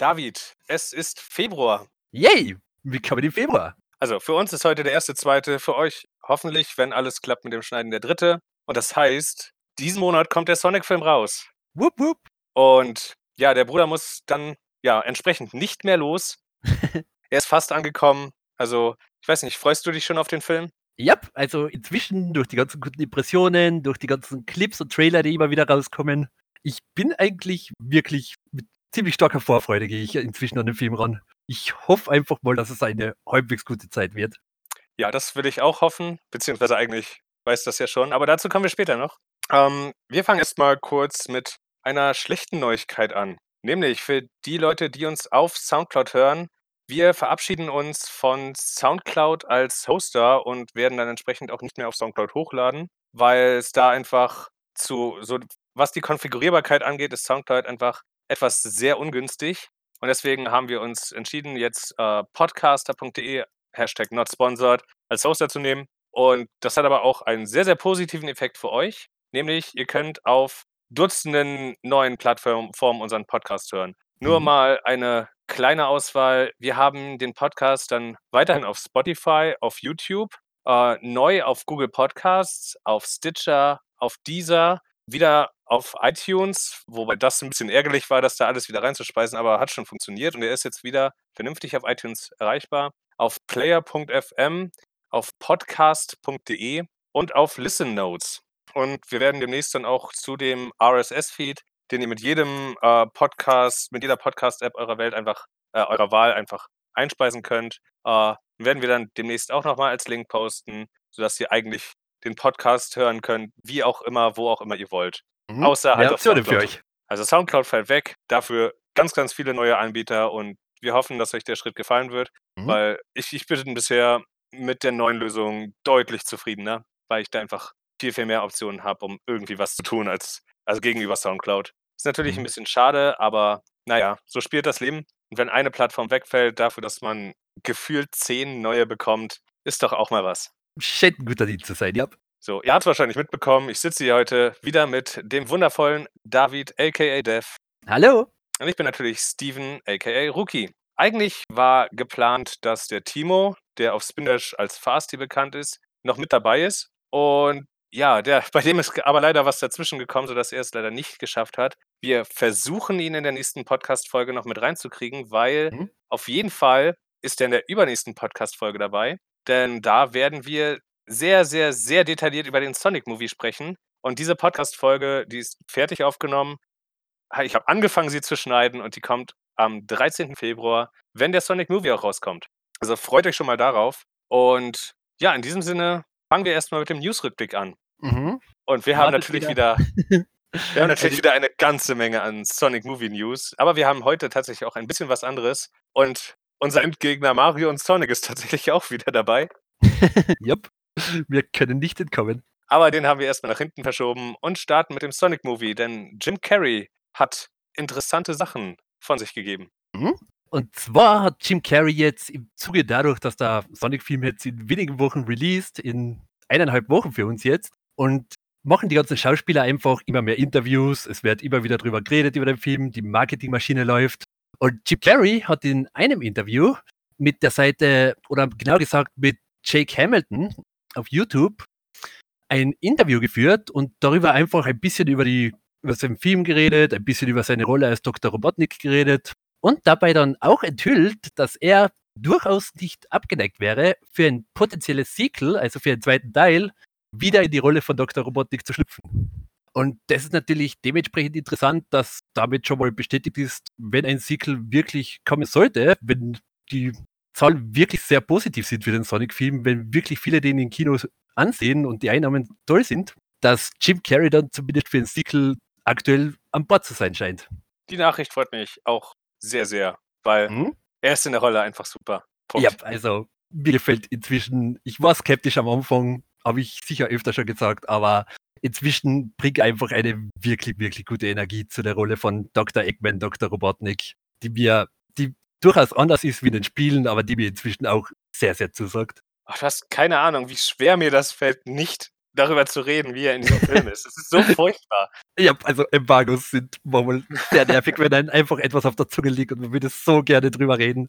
David, es ist Februar. Yay! Willkommen im Februar. Also für uns ist heute der erste, zweite, für euch hoffentlich, wenn alles klappt mit dem Schneiden, der dritte. Und das heißt, diesen Monat kommt der Sonic-Film raus. Wupp, wupp. Und ja, der Bruder muss dann ja entsprechend nicht mehr los. er ist fast angekommen. Also, ich weiß nicht, freust du dich schon auf den Film? Ja, also inzwischen durch die ganzen guten Impressionen, durch die ganzen Clips und Trailer, die immer wieder rauskommen. Ich bin eigentlich wirklich mit ziemlich starker Vorfreude gehe ich inzwischen an den Film ran. Ich hoffe einfach mal, dass es eine halbwegs gute Zeit wird. Ja, das will ich auch hoffen, beziehungsweise eigentlich weiß das ja schon, aber dazu kommen wir später noch. Ähm, wir fangen erstmal kurz mit einer schlechten Neuigkeit an. Nämlich für die Leute, die uns auf Soundcloud hören, wir verabschieden uns von Soundcloud als Hoster und werden dann entsprechend auch nicht mehr auf Soundcloud hochladen, weil es da einfach zu, so was die Konfigurierbarkeit angeht, ist Soundcloud einfach etwas sehr ungünstig. Und deswegen haben wir uns entschieden, jetzt äh, podcaster.de, Hashtag not sponsored, als Hoster zu nehmen. Und das hat aber auch einen sehr, sehr positiven Effekt für euch. Nämlich, ihr könnt auf Dutzenden neuen Plattformen unseren Podcast hören. Nur mhm. mal eine kleine Auswahl. Wir haben den Podcast dann weiterhin auf Spotify, auf YouTube, äh, neu auf Google Podcasts, auf Stitcher, auf Deezer, wieder auf iTunes, wobei das ein bisschen ärgerlich war, das da alles wieder reinzuspeisen, aber hat schon funktioniert und er ist jetzt wieder vernünftig auf iTunes erreichbar. Auf player.fm, auf podcast.de und auf Listen Notes. Und wir werden demnächst dann auch zu dem RSS-Feed, den ihr mit jedem äh, Podcast, mit jeder Podcast-App eurer Welt einfach, äh, eurer Wahl einfach einspeisen könnt, äh, werden wir dann demnächst auch nochmal als Link posten, sodass ihr eigentlich den Podcast hören könnt, wie auch immer, wo auch immer ihr wollt. Mhm. Außer halt auf Soundcloud. Für euch. Also Soundcloud fällt weg, dafür ganz, ganz viele neue Anbieter und wir hoffen, dass euch der Schritt gefallen wird, mhm. weil ich, ich bin bisher mit der neuen Lösung deutlich zufriedener, weil ich da einfach viel, viel mehr Optionen habe, um irgendwie was zu tun, als also gegenüber Soundcloud. Ist natürlich mhm. ein bisschen schade, aber naja, so spielt das Leben. Und wenn eine Plattform wegfällt, dafür, dass man gefühlt zehn neue bekommt, ist doch auch mal was. Scheint ein guter Dienst zu sein, ja. So, ihr habt es wahrscheinlich mitbekommen, ich sitze hier heute wieder mit dem wundervollen David, aka Dev. Hallo. Und ich bin natürlich Steven, aka Rookie. Eigentlich war geplant, dass der Timo, der auf Spindash als Fasti bekannt ist, noch mit dabei ist. Und ja, der, bei dem ist aber leider was dazwischen gekommen, sodass er es leider nicht geschafft hat. Wir versuchen ihn in der nächsten Podcast-Folge noch mit reinzukriegen, weil mhm. auf jeden Fall ist er in der übernächsten Podcast-Folge dabei. Denn da werden wir sehr, sehr, sehr detailliert über den Sonic-Movie sprechen. Und diese Podcast-Folge, die ist fertig aufgenommen. Ich habe angefangen, sie zu schneiden und die kommt am 13. Februar, wenn der Sonic-Movie auch rauskommt. Also freut euch schon mal darauf. Und ja, in diesem Sinne fangen wir erstmal mit dem News-Rückblick an. Mhm. Und wir haben natürlich wieder, wieder wir haben natürlich wieder eine ganze Menge an Sonic Movie News, aber wir haben heute tatsächlich auch ein bisschen was anderes. Und unser Endgegner Mario und Sonic ist tatsächlich auch wieder dabei. Jupp. Wir können nicht entkommen. Aber den haben wir erstmal nach hinten verschoben und starten mit dem Sonic Movie, denn Jim Carrey hat interessante Sachen von sich gegeben. Mhm. Und zwar hat Jim Carrey jetzt im Zuge dadurch, dass der Sonic-Film jetzt in wenigen Wochen released, in eineinhalb Wochen für uns jetzt, und machen die ganzen Schauspieler einfach immer mehr Interviews, es wird immer wieder drüber geredet über den Film, die Marketingmaschine läuft. Und Jim Carrey hat in einem Interview mit der Seite, oder genau gesagt mit Jake Hamilton, auf YouTube ein Interview geführt und darüber einfach ein bisschen über die über seinen Film geredet, ein bisschen über seine Rolle als Dr. Robotnik geredet und dabei dann auch enthüllt, dass er durchaus nicht abgeneigt wäre, für ein potenzielles Sequel, also für einen zweiten Teil, wieder in die Rolle von Dr. Robotnik zu schlüpfen. Und das ist natürlich dementsprechend interessant, dass damit schon mal bestätigt ist, wenn ein Sequel wirklich kommen sollte, wenn die Zahlen wirklich sehr positiv sind für den Sonic-Film, wenn wirklich viele den in Kinos ansehen und die Einnahmen toll sind, dass Jim Carrey dann zumindest für den Sequel aktuell an Bord zu sein scheint. Die Nachricht freut mich auch sehr, sehr, weil hm? er ist in der Rolle einfach super. Punkt. Ja, also mir gefällt inzwischen, ich war skeptisch am Anfang, habe ich sicher öfter schon gesagt, aber inzwischen bringt einfach eine wirklich, wirklich gute Energie zu der Rolle von Dr. Eggman, Dr. Robotnik, die mir, durchaus anders ist wie in den Spielen, aber die mir inzwischen auch sehr, sehr zusagt. Ach, du hast keine Ahnung, wie schwer mir das fällt, nicht darüber zu reden, wie er in diesem Film ist. Es ist so furchtbar. Ja, also Embargos sind manchmal sehr nervig, wenn einem einfach etwas auf der Zunge liegt und man würde so gerne drüber reden.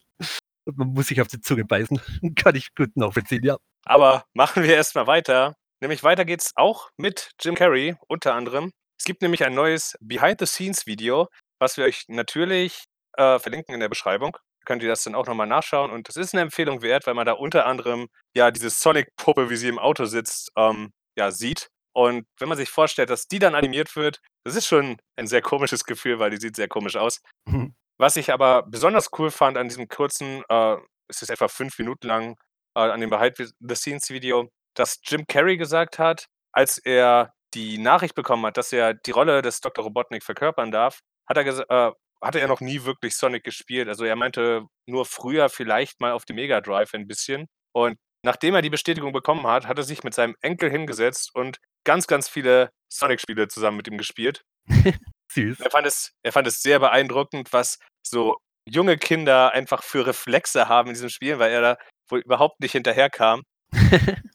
Und man muss sich auf die Zunge beißen. Kann ich gut nachvollziehen, ja. Aber machen wir erstmal weiter. Nämlich weiter geht's auch mit Jim Carrey unter anderem. Es gibt nämlich ein neues Behind-the-Scenes-Video, was wir euch natürlich äh, verlinken in der Beschreibung. Könnt ihr das dann auch nochmal nachschauen. Und das ist eine Empfehlung wert, weil man da unter anderem ja diese Sonic-Puppe, wie sie im Auto sitzt, ähm, ja, sieht. Und wenn man sich vorstellt, dass die dann animiert wird, das ist schon ein sehr komisches Gefühl, weil die sieht sehr komisch aus. Mhm. Was ich aber besonders cool fand an diesem kurzen, äh, es ist etwa fünf Minuten lang, äh, an dem Behind-the-Scenes-Video, dass Jim Carrey gesagt hat, als er die Nachricht bekommen hat, dass er die Rolle des Dr. Robotnik verkörpern darf, hat er äh, hatte er noch nie wirklich Sonic gespielt. Also er meinte nur früher vielleicht mal auf dem Mega Drive ein bisschen. Und nachdem er die Bestätigung bekommen hat, hat er sich mit seinem Enkel hingesetzt und ganz, ganz viele Sonic-Spiele zusammen mit ihm gespielt. Süß. Er fand, es, er fand es sehr beeindruckend, was so junge Kinder einfach für Reflexe haben in diesem Spiel, weil er da wohl überhaupt nicht hinterherkam.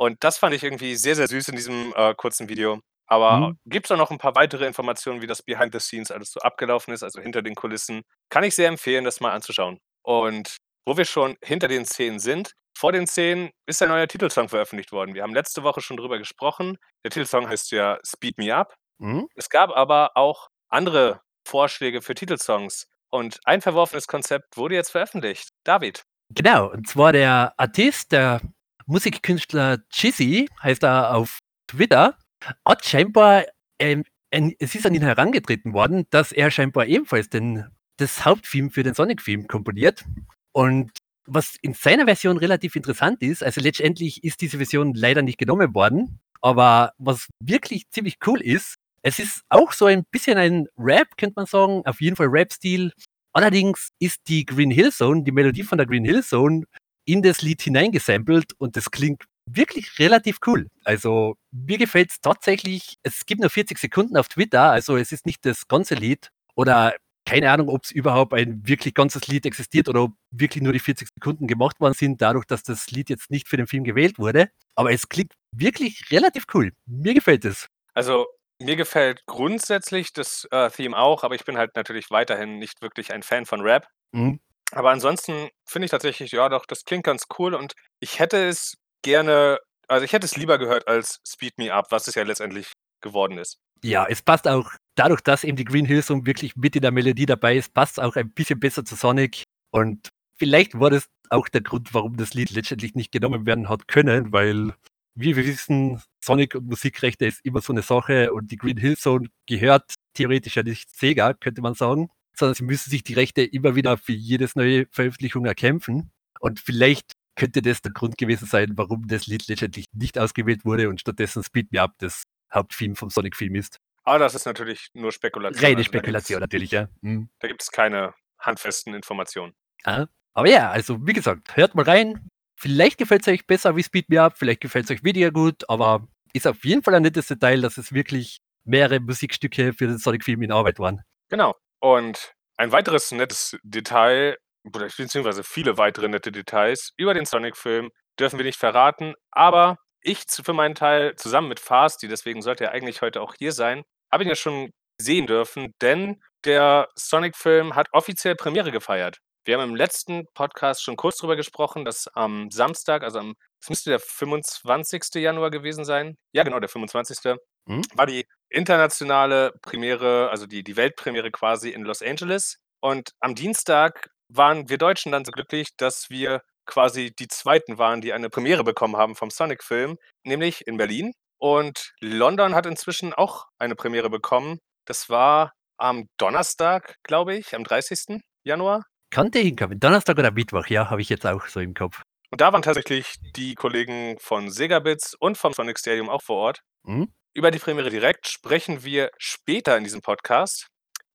Und das fand ich irgendwie sehr, sehr süß in diesem äh, kurzen Video. Aber Mhm. gibt es da noch ein paar weitere Informationen, wie das Behind the Scenes alles so abgelaufen ist, also hinter den Kulissen? Kann ich sehr empfehlen, das mal anzuschauen. Und wo wir schon hinter den Szenen sind, vor den Szenen ist ein neuer Titelsong veröffentlicht worden. Wir haben letzte Woche schon drüber gesprochen. Der Titelsong heißt ja Speed Me Up. Mhm. Es gab aber auch andere Vorschläge für Titelsongs. Und ein verworfenes Konzept wurde jetzt veröffentlicht. David. Genau, und zwar der Artist, der Musikkünstler Chizzy, heißt er auf Twitter, hat scheinbar, ähm, ein, es ist an ihn herangetreten worden, dass er scheinbar ebenfalls den, das Haupttheme für den Sonic-Film komponiert. Und was in seiner Version relativ interessant ist, also letztendlich ist diese Version leider nicht genommen worden, aber was wirklich ziemlich cool ist, es ist auch so ein bisschen ein Rap, könnte man sagen, auf jeden Fall Rap-Stil. Allerdings ist die Green Hill Zone, die Melodie von der Green Hill Zone, in das Lied hineingesampelt und das klingt wirklich relativ cool. Also mir gefällt es tatsächlich. Es gibt nur 40 Sekunden auf Twitter, also es ist nicht das ganze Lied oder keine Ahnung, ob es überhaupt ein wirklich ganzes Lied existiert oder ob wirklich nur die 40 Sekunden gemacht worden sind, dadurch, dass das Lied jetzt nicht für den Film gewählt wurde. Aber es klingt wirklich relativ cool. Mir gefällt es. Also mir gefällt grundsätzlich das äh, Theme auch, aber ich bin halt natürlich weiterhin nicht wirklich ein Fan von Rap. Mhm. Aber ansonsten finde ich tatsächlich, ja doch, das klingt ganz cool und ich hätte es gerne, also ich hätte es lieber gehört als Speed Me Up, was es ja letztendlich geworden ist. Ja, es passt auch dadurch, dass eben die Green Hill Zone wirklich mit in der Melodie dabei ist, passt auch ein bisschen besser zu Sonic. Und vielleicht war das auch der Grund, warum das Lied letztendlich nicht genommen werden hat können, weil, wie wir wissen, Sonic und Musikrechte ist immer so eine Sache und die Green Hill Zone gehört theoretisch ja nicht Sega, könnte man sagen, sondern sie müssen sich die Rechte immer wieder für jedes neue Veröffentlichung erkämpfen. Und vielleicht könnte das der Grund gewesen sein, warum das Lied letztendlich nicht ausgewählt wurde und stattdessen Speed Me Up das Haupttheme vom Sonic-Film ist. Aber das ist natürlich nur Spekulation. Reine also Spekulation natürlich, ja. Mhm. Da gibt es keine handfesten Informationen. Ah, Aber ja, also wie gesagt, hört mal rein. Vielleicht gefällt es euch besser wie Speed Me Up, vielleicht gefällt es euch weniger gut, aber ist auf jeden Fall ein nettes Detail, dass es wirklich mehrere Musikstücke für den Sonic-Film in Arbeit waren. Genau. Und ein weiteres nettes Detail, beziehungsweise viele weitere nette Details über den Sonic-Film dürfen wir nicht verraten, aber ich für meinen Teil zusammen mit Fasti, deswegen sollte er eigentlich heute auch hier sein, habe ihn ja schon sehen dürfen, denn der Sonic-Film hat offiziell Premiere gefeiert. Wir haben im letzten Podcast schon kurz drüber gesprochen, dass am Samstag, also am, es müsste der 25. Januar gewesen sein. Ja, genau, der 25. Mhm. war die internationale Premiere, also die, die Weltpremiere quasi in Los Angeles. Und am Dienstag waren wir Deutschen dann so glücklich, dass wir quasi die Zweiten waren, die eine Premiere bekommen haben vom Sonic-Film, nämlich in Berlin. Und London hat inzwischen auch eine Premiere bekommen. Das war am Donnerstag, glaube ich, am 30. Januar. Konnte hinkommen. Donnerstag oder Mittwoch, ja, habe ich jetzt auch so im Kopf. Und da waren tatsächlich die Kollegen von Segabits und vom Sonic Stadium auch vor Ort. Mhm. Über die Premiere direkt sprechen wir später in diesem Podcast.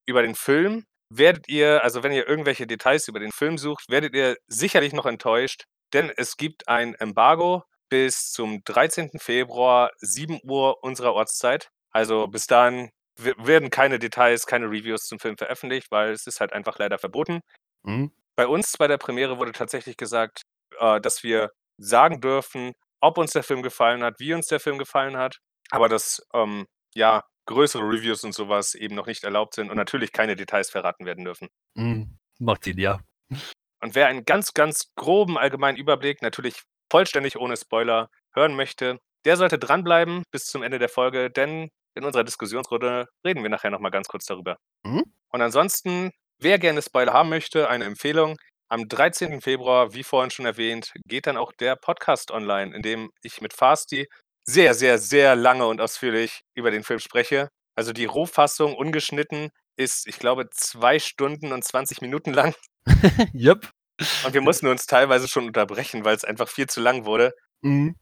Über den Film werdet ihr, also wenn ihr irgendwelche Details über den Film sucht, werdet ihr sicherlich noch enttäuscht, denn es gibt ein Embargo bis zum 13. Februar, 7 Uhr unserer Ortszeit. Also bis dahin werden keine Details, keine Reviews zum Film veröffentlicht, weil es ist halt einfach leider verboten. Mhm. Bei uns bei der Premiere wurde tatsächlich gesagt, äh, dass wir sagen dürfen, ob uns der Film gefallen hat, wie uns der Film gefallen hat, aber dass ähm, ja größere Reviews und sowas eben noch nicht erlaubt sind und natürlich keine Details verraten werden dürfen. Mhm. Macht Sinn, ja. Und wer einen ganz, ganz groben allgemeinen Überblick, natürlich vollständig ohne Spoiler, hören möchte, der sollte dranbleiben bis zum Ende der Folge, denn in unserer Diskussionsrunde reden wir nachher nochmal ganz kurz darüber. Mhm. Und ansonsten, wer gerne Spoiler haben möchte, eine Empfehlung. Am 13. Februar, wie vorhin schon erwähnt, geht dann auch der Podcast online, in dem ich mit Fasti sehr, sehr, sehr lange und ausführlich über den Film spreche. Also die Rohfassung ungeschnitten ist, ich glaube, zwei Stunden und 20 Minuten lang. yep. Und wir mussten uns teilweise schon unterbrechen, weil es einfach viel zu lang wurde. Mhm.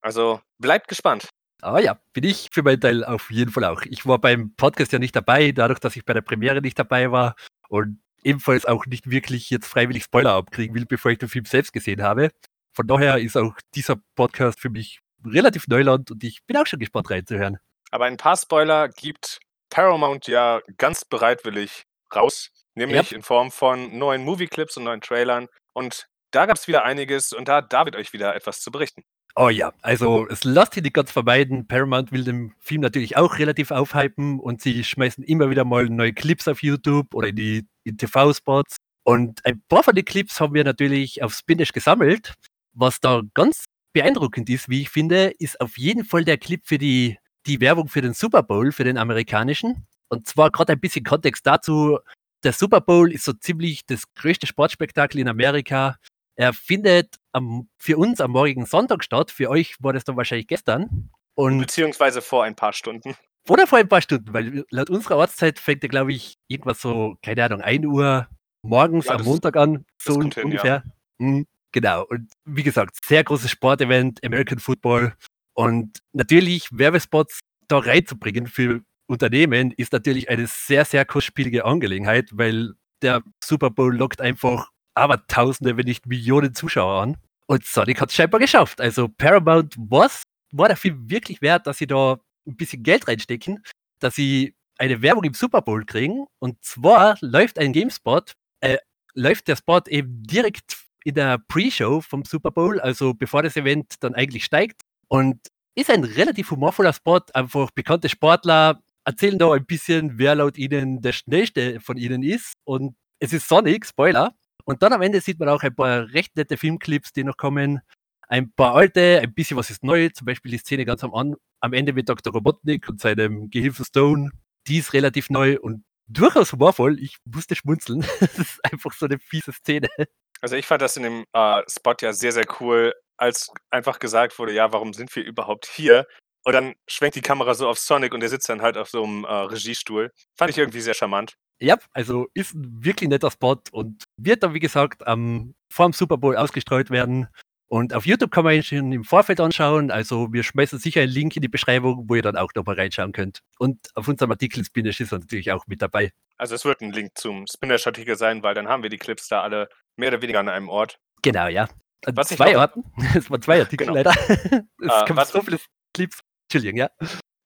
Also bleibt gespannt. Aber ja, bin ich für meinen Teil auf jeden Fall auch. Ich war beim Podcast ja nicht dabei, dadurch, dass ich bei der Premiere nicht dabei war und ebenfalls auch nicht wirklich jetzt freiwillig Spoiler abkriegen will, bevor ich den Film selbst gesehen habe. Von daher ist auch dieser Podcast für mich relativ Neuland und ich bin auch schon gespannt reinzuhören. Aber ein paar Spoiler gibt Paramount ja ganz bereitwillig raus, nämlich yep. in Form von neuen Movie-Clips und neuen Trailern. Und da gab es wieder einiges und da hat David euch wieder etwas zu berichten. Oh ja, also es lasst sich nicht ganz vermeiden. Paramount will den Film natürlich auch relativ aufhypen und sie schmeißen immer wieder mal neue Clips auf YouTube oder in die TV-Spots. Und ein paar von den Clips haben wir natürlich auf Spinach gesammelt. Was da ganz beeindruckend ist, wie ich finde, ist auf jeden Fall der Clip für die, die Werbung für den Super Bowl, für den amerikanischen. Und zwar gerade ein bisschen Kontext dazu. Der Super Bowl ist so ziemlich das größte Sportspektakel in Amerika. Er findet am, für uns am morgigen Sonntag statt. Für euch war das dann wahrscheinlich gestern. Und Beziehungsweise vor ein paar Stunden. Oder vor ein paar Stunden, weil laut unserer Ortszeit fängt er, glaube ich, irgendwas so, keine Ahnung, 1 Uhr morgens ja, am Montag an, so hin, ungefähr. Ja. Mhm, genau. Und wie gesagt, sehr großes Sportevent, American Football. Und natürlich Werbespots da reinzubringen für Unternehmen ist natürlich eine sehr, sehr kostspielige Angelegenheit, weil der Super Bowl lockt einfach aber Tausende, wenn nicht Millionen Zuschauer an. Und Sonic hat es scheinbar geschafft. Also Paramount was war Film wirklich wert, dass sie da ein bisschen Geld reinstecken, dass sie eine Werbung im Super Bowl kriegen. Und zwar läuft ein GameSpot, äh, läuft der Spot eben direkt in der Pre-Show vom Super Bowl, also bevor das Event dann eigentlich steigt. Und ist ein relativ humorvoller Spot, einfach bekannte Sportler erzählen da ein bisschen, wer laut ihnen der schnellste von ihnen ist. Und es ist Sonic, Spoiler. Und dann am Ende sieht man auch ein paar recht nette Filmclips, die noch kommen. Ein paar alte, ein bisschen was ist neu, zum Beispiel die Szene ganz am, An am Ende mit Dr. Robotnik und seinem Gehilfen Stone. Die ist relativ neu und durchaus humorvoll. Ich musste schmunzeln. das ist einfach so eine fiese Szene. Also ich fand das in dem äh, Spot ja sehr, sehr cool, als einfach gesagt wurde, ja, warum sind wir überhaupt hier? Und dann schwenkt die Kamera so auf Sonic und der sitzt dann halt auf so einem äh, Regiestuhl. Fand ich irgendwie sehr charmant. Ja, also ist ein wirklich netter Spot und wird dann, wie gesagt, ähm, vor dem Super Bowl ausgestreut werden. Und auf YouTube kann man ihn schon im Vorfeld anschauen. Also wir schmeißen sicher einen Link in die Beschreibung, wo ihr dann auch nochmal reinschauen könnt. Und auf unserem Artikel Spinach ist er natürlich auch mit dabei. Also es wird ein Link zum Spinach-Artikel sein, weil dann haben wir die Clips da alle mehr oder weniger an einem Ort. Genau, ja. An was zwei Orten. Es waren zwei Artikel genau. leider. Es uh, kommen so viele Clips. Entschuldigung, ja.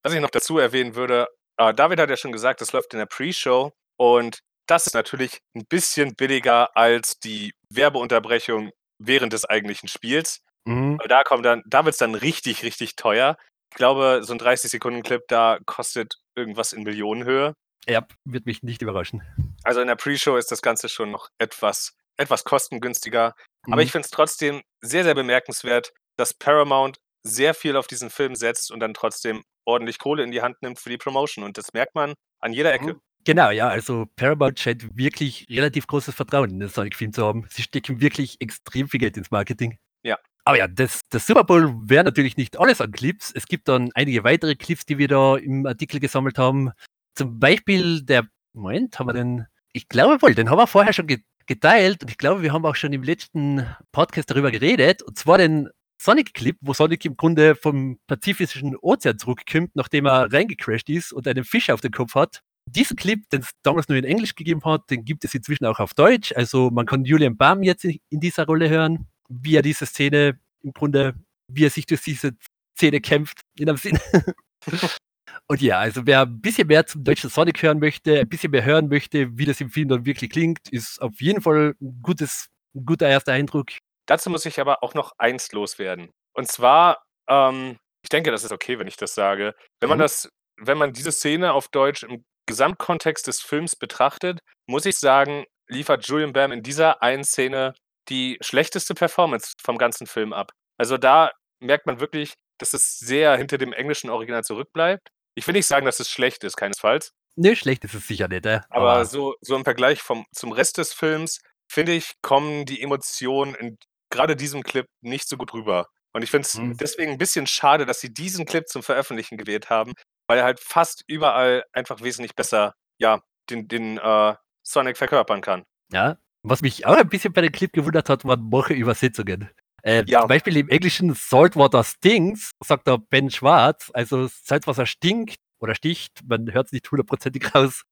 Was ich noch dazu erwähnen würde, uh, David hat ja schon gesagt, das läuft in der Pre-Show. Und das ist natürlich ein bisschen billiger als die Werbeunterbrechung während des eigentlichen Spiels. Mhm. Da kommt dann, da wird es dann richtig, richtig teuer. Ich glaube, so ein 30-Sekunden-Clip da kostet irgendwas in Millionenhöhe. Ja, wird mich nicht überraschen. Also in der Pre-Show ist das Ganze schon noch etwas, etwas kostengünstiger. Mhm. Aber ich finde es trotzdem sehr, sehr bemerkenswert, dass Paramount sehr viel auf diesen Film setzt und dann trotzdem ordentlich Kohle in die Hand nimmt für die Promotion. Und das merkt man an jeder Ecke. Mhm. Genau, ja, also Paramount scheint wirklich relativ großes Vertrauen in den Sonic-Film zu haben. Sie stecken wirklich extrem viel Geld ins Marketing. Ja. Aber ja, das, das Super Bowl wäre natürlich nicht alles an Clips. Es gibt dann einige weitere Clips, die wir da im Artikel gesammelt haben. Zum Beispiel der, Moment, haben wir den, ich glaube wohl, den haben wir vorher schon geteilt und ich glaube, wir haben auch schon im letzten Podcast darüber geredet. Und zwar den Sonic-Clip, wo Sonic im Grunde vom Pazifischen Ozean zurückkommt, nachdem er reingecrashed ist und einen Fisch auf dem Kopf hat diesen Clip, den es damals nur in Englisch gegeben hat, den gibt es inzwischen auch auf Deutsch. Also man kann Julian Baum jetzt in, dieser Rolle hören, wie er diese Szene im Grunde, wie er sich durch diese Szene kämpft, in einem Sinn. Und ja, also wer ein bisschen mehr zum deutschen Sonic hören möchte, ein bisschen mehr hören möchte, wie das im Film dann wirklich klingt, ist auf jeden Fall ein, gutes, ein guter erster Eindruck. Dazu muss ich aber auch noch eins loswerden. Und zwar, ähm, ich denke, das ist okay, wenn ich das sage. Wenn man Mhm. das wenn man diese Szene auf Deutsch im Gesamtkontext des Films betrachtet, muss ich sagen, liefert Julian Bam in dieser einen Szene die schlechteste Performance vom ganzen Film ab. Also, da merkt man wirklich, dass es sehr hinter dem englischen Original zurückbleibt. Ich will nicht sagen, dass es schlecht ist, keinesfalls. Ne, schlecht ist es sicher nicht, äh, Aber aber so so im Vergleich vom zum Rest des Films, finde ich, kommen die Emotionen in grade diesem Clip nicht so gut rüber. Und ich finde es Mhm. deswegen 'n bisschen schade, dass sie diesen Clip zum Veröffentlichen gewählt haben, weil er halt fast überall einfach wesentlich besser, ja, den den, äh, Sonic verkörpern kann. Ja, was mich auch ein bisschen bei dem Clip gewundert hat, waren manche Übersetzungen. Äh, Ja. zum Beispiel im Englischen „Saltwater stinks“, sagt der Ben Schwarz, also Salzwasser stinkt oder sticht, man hört's nicht hundertprozentig raus.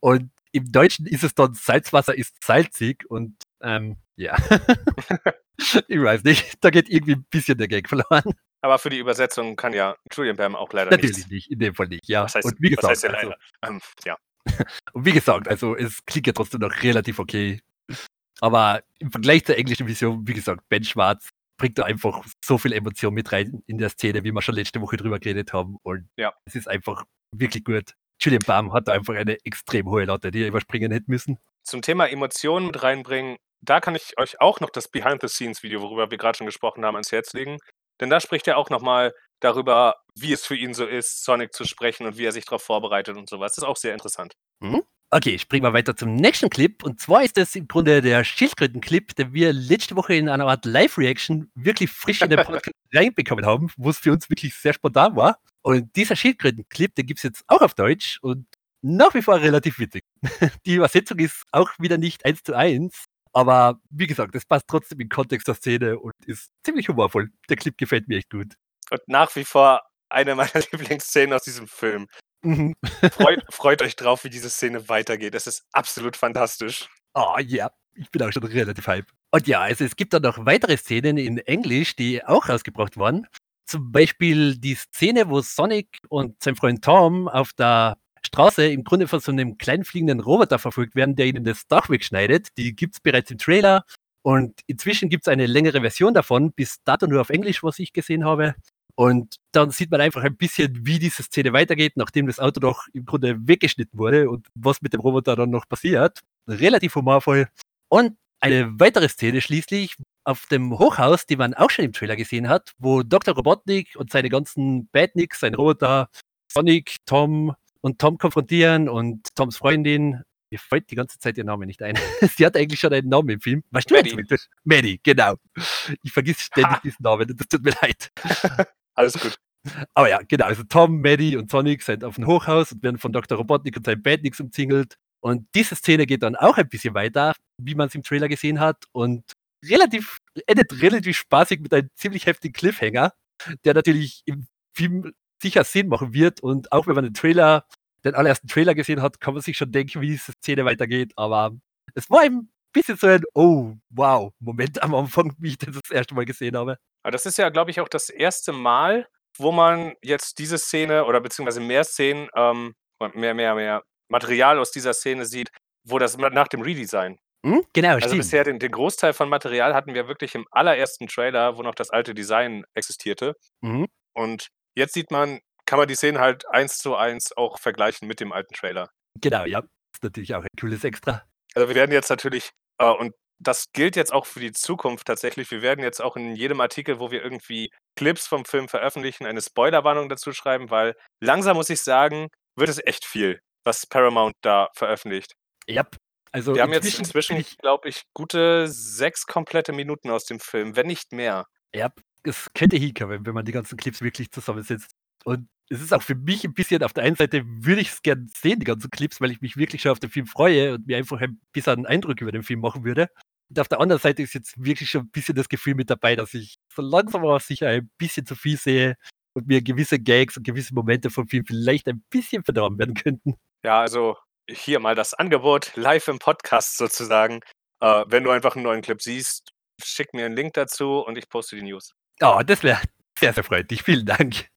Und im Deutschen ist es dann „Salzwasser ist salzig“ und, ähm, ja. Ich weiß nicht, da geht irgendwie 'n bisschen der Gag verloren. Aber für die Übersetzung kann ja Julian Bam auch leider Natürlich nichts. nicht, in dem Fall nicht, ja. Was heißt Und wie was heißt gesagt, also? Ähm, ja. und wie gesagt, also es klingt ja trotzdem noch relativ okay. Aber im Vergleich zur englischen Version, wie gesagt, Ben Schwarz bringt da einfach so viel Emotion mit rein in der Szene, wie wir schon letzte Woche drüber geredet haben. Und Ja. es ist einfach wirklich gut. Julian Bam hat da einfach eine extrem hohe Latte, die er überspringen hätte müssen. Zum Thema Emotionen mit reinbringen, da kann ich euch auch noch das Behind-the-Scenes-Video, worüber wir grad schon gesprochen haben, ans Herz legen. Denn da spricht er auch noch mal darüber, wie es für ihn so ist, Sonic zu sprechen und wie er sich drauf vorbereitet und so was. Das ist auch sehr interessant. Mhm. Okay, springen wir weiter zum nächsten Clip. Und zwar ist das im Grunde der Schildkröten-Clip, den wir letzte Woche in einer Art Live-Reaction wirklich frisch in den Podcast reinbekommen haben, wo's für uns wirklich sehr spontan war. Und dieser Schildkröten-Clip, den gibt's jetzt auch auf Deutsch und nach wie vor relativ witzig. Die Übersetzung ist auch wieder nicht 1:1, aber wie gesagt, es passt trotzdem in den Kontext der Szene und ist ziemlich humorvoll. Der Clip gefällt mir echt gut. Und nach wie vor eine meiner Lieblingsszenen aus diesem Film. Mhm. Freut freut euch drauf, wie diese Szene weitergeht. Es ist absolut fantastisch. Oh ja, ich bin auch schon relativ hype. Und ja, also es gibt da noch weitere Szenen in Englisch, die auch rausgebracht wurden. Zum Beispiel die Szene, wo Sonic und sein Freund Tom auf der Straße im Grunde von so 'nem kleinen fliegenden Roboter verfolgt werden, der ihnen das Dach wegschneidet. Die gibt's bereits im Trailer und inzwischen gibt's eine längere Version davon, bis dato nur auf Englisch, was ich gesehen habe. Und dann sieht man einfach ein bisschen, wie diese Szene weitergeht, nachdem das Auto doch im Grunde weggeschnitten wurde und was mit dem Roboter dann noch passiert. Relativ humorvoll. Und eine weitere Szene schließlich auf dem Hochhaus, die man auch schon im Trailer gesehen hat, wo Dr. Robotnik und seine ganzen Badniks, sein Roboter, Sonic, Tom und Tom konfrontieren und Toms Freundin mir fällt die ganze Zeit ihr Name nicht ein. Sie hat eigentlich schon einen Namen im Film. Weißt du, Maddie. Maddie, genau. Ich vergiss ständig Ha. diesen Namen das tut mir leid. Alles gut. Aber ja, genau. Also Tom, Maddie und Sonic sind auf dem Hochhaus und werden von Dr. Robotnik und seinen Badniks umzingelt. Und diese Szene geht dann auch ein bisschen weiter, wie man es im Trailer gesehen hat. Und relativ, endet relativ spaßig mit einem ziemlich heftigen Cliffhanger, der natürlich im Film sicher Sinn machen wird. Und auch wenn man den Trailer, den allerersten Trailer gesehen hat, kann man sich schon denken, wie diese Szene weitergeht. Aber es war ein bisschen so ein, oh, wow, Moment am Anfang, wie ich das das erste Mal gesehen habe. Aber das ist ja, glaube ich, auch das erste Mal, wo man jetzt diese Szene oder beziehungsweise mehr Szenen, ähm, mehr, mehr, mehr Material aus dieser Szene sieht, wo das na nach dem Redesign. Hm, genau, Also stimmt. bisher den den Großteil von Material hatten wir wirklich im allerersten Trailer, wo noch das alte Design existierte. Mhm. Und jetzt sieht man kann man die Szenen halt 1:1 auch vergleichen mit dem alten Trailer. Genau, ja. Ist natürlich auch ein cooles Extra. Also, wir werden jetzt natürlich äh, und das gilt jetzt auch für die Zukunft tatsächlich. Wir werden jetzt auch in jedem Artikel, wo wir irgendwie Clips vom Film veröffentlichen, eine Spoilerwarnung dazu schreiben, weil langsam muss ich sagen, wird es echt viel, was Paramount da veröffentlicht. Jap. Also Wir haben jetzt inzwischen ich glaube ich, gute 6 komplette Minuten aus dem Film, wenn nicht mehr. Jap, es könnte hinkommen, wenn man die ganzen Clips wirklich zusammensetzt. Und es ist auch für mich 'n bisschen auf der einen Seite würde ich's gern sehen, die ganzen Clips, weil ich mich wirklich schon auf den Film freue und mir einfach ein bisschen 'n Eindruck über den Film machen würde. Und auf der anderen Seite ist jetzt wirklich schon 'n bisschen das Gefühl mit dabei, dass ich so langsam aber sicher ein bisschen zu viel sehe und mir gewisse Gags und gewisse Momente vom Film vielleicht ein bisschen verdorben werden könnten. Ja, also hier mal das Angebot live im Podcast sozusagen. Äh, wenn du einfach 'n neuen Clip siehst, schick mir 'n Link dazu und ich poste die News. Oh, das wäre sehr, sehr freundlich. Vielen Dank.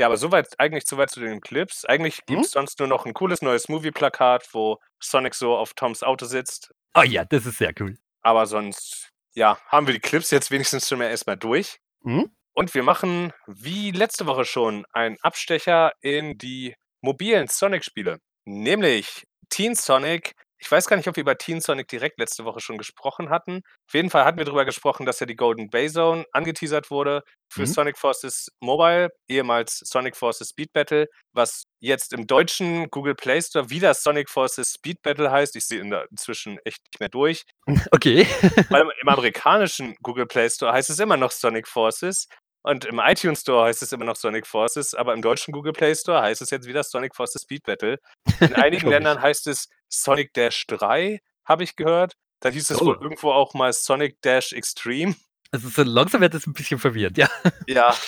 Ja, aber soweit eigentlich soweit zu den Clips. Eigentlich Mhm. gibt's sonst nur noch 'n cooles neues Movieplakat, wo Sonic so auf Toms Auto sitzt. Oh ja, das ist sehr cool. Aber sonst, ja, haben wir die Clips jetzt wenigstens schon mal erst mal durch. Mhm. Und wir machen, wie letzte Woche schon, einen Abstecher in die mobilen Sonic-Spiele, nämlich Teen Sonic. Ich weiß gar nicht, ob wir über Teen Sonic direkt letzte Woche schon gesprochen hatten. Auf jeden Fall hatten wir darüber gesprochen, dass ja die Golden Bay Zone angeteasert wurde für Mhm. Sonic Forces Mobile, ehemals Sonic Forces Speed Battle, was jetzt im deutschen Google Play Store wieder Sonic Forces Speed Battle heißt. Ich sehe inzwischen echt nicht mehr durch. Okay. Weil im amerikanischen Google Play Store heißt es immer noch Sonic Forces und im iTunes Store heißt es immer noch Sonic Forces, aber im deutschen Google Play Store heißt es jetzt wieder Sonic Forces Speed Battle. In einigen. Ländern heißt es Sonic Dash 3, habe ich gehört. Dann hieß es wohl Oh. irgendwo auch mal Sonic Dash Extreme. Also so langsam wird es ein bisschen verwirrt, ja. Ja.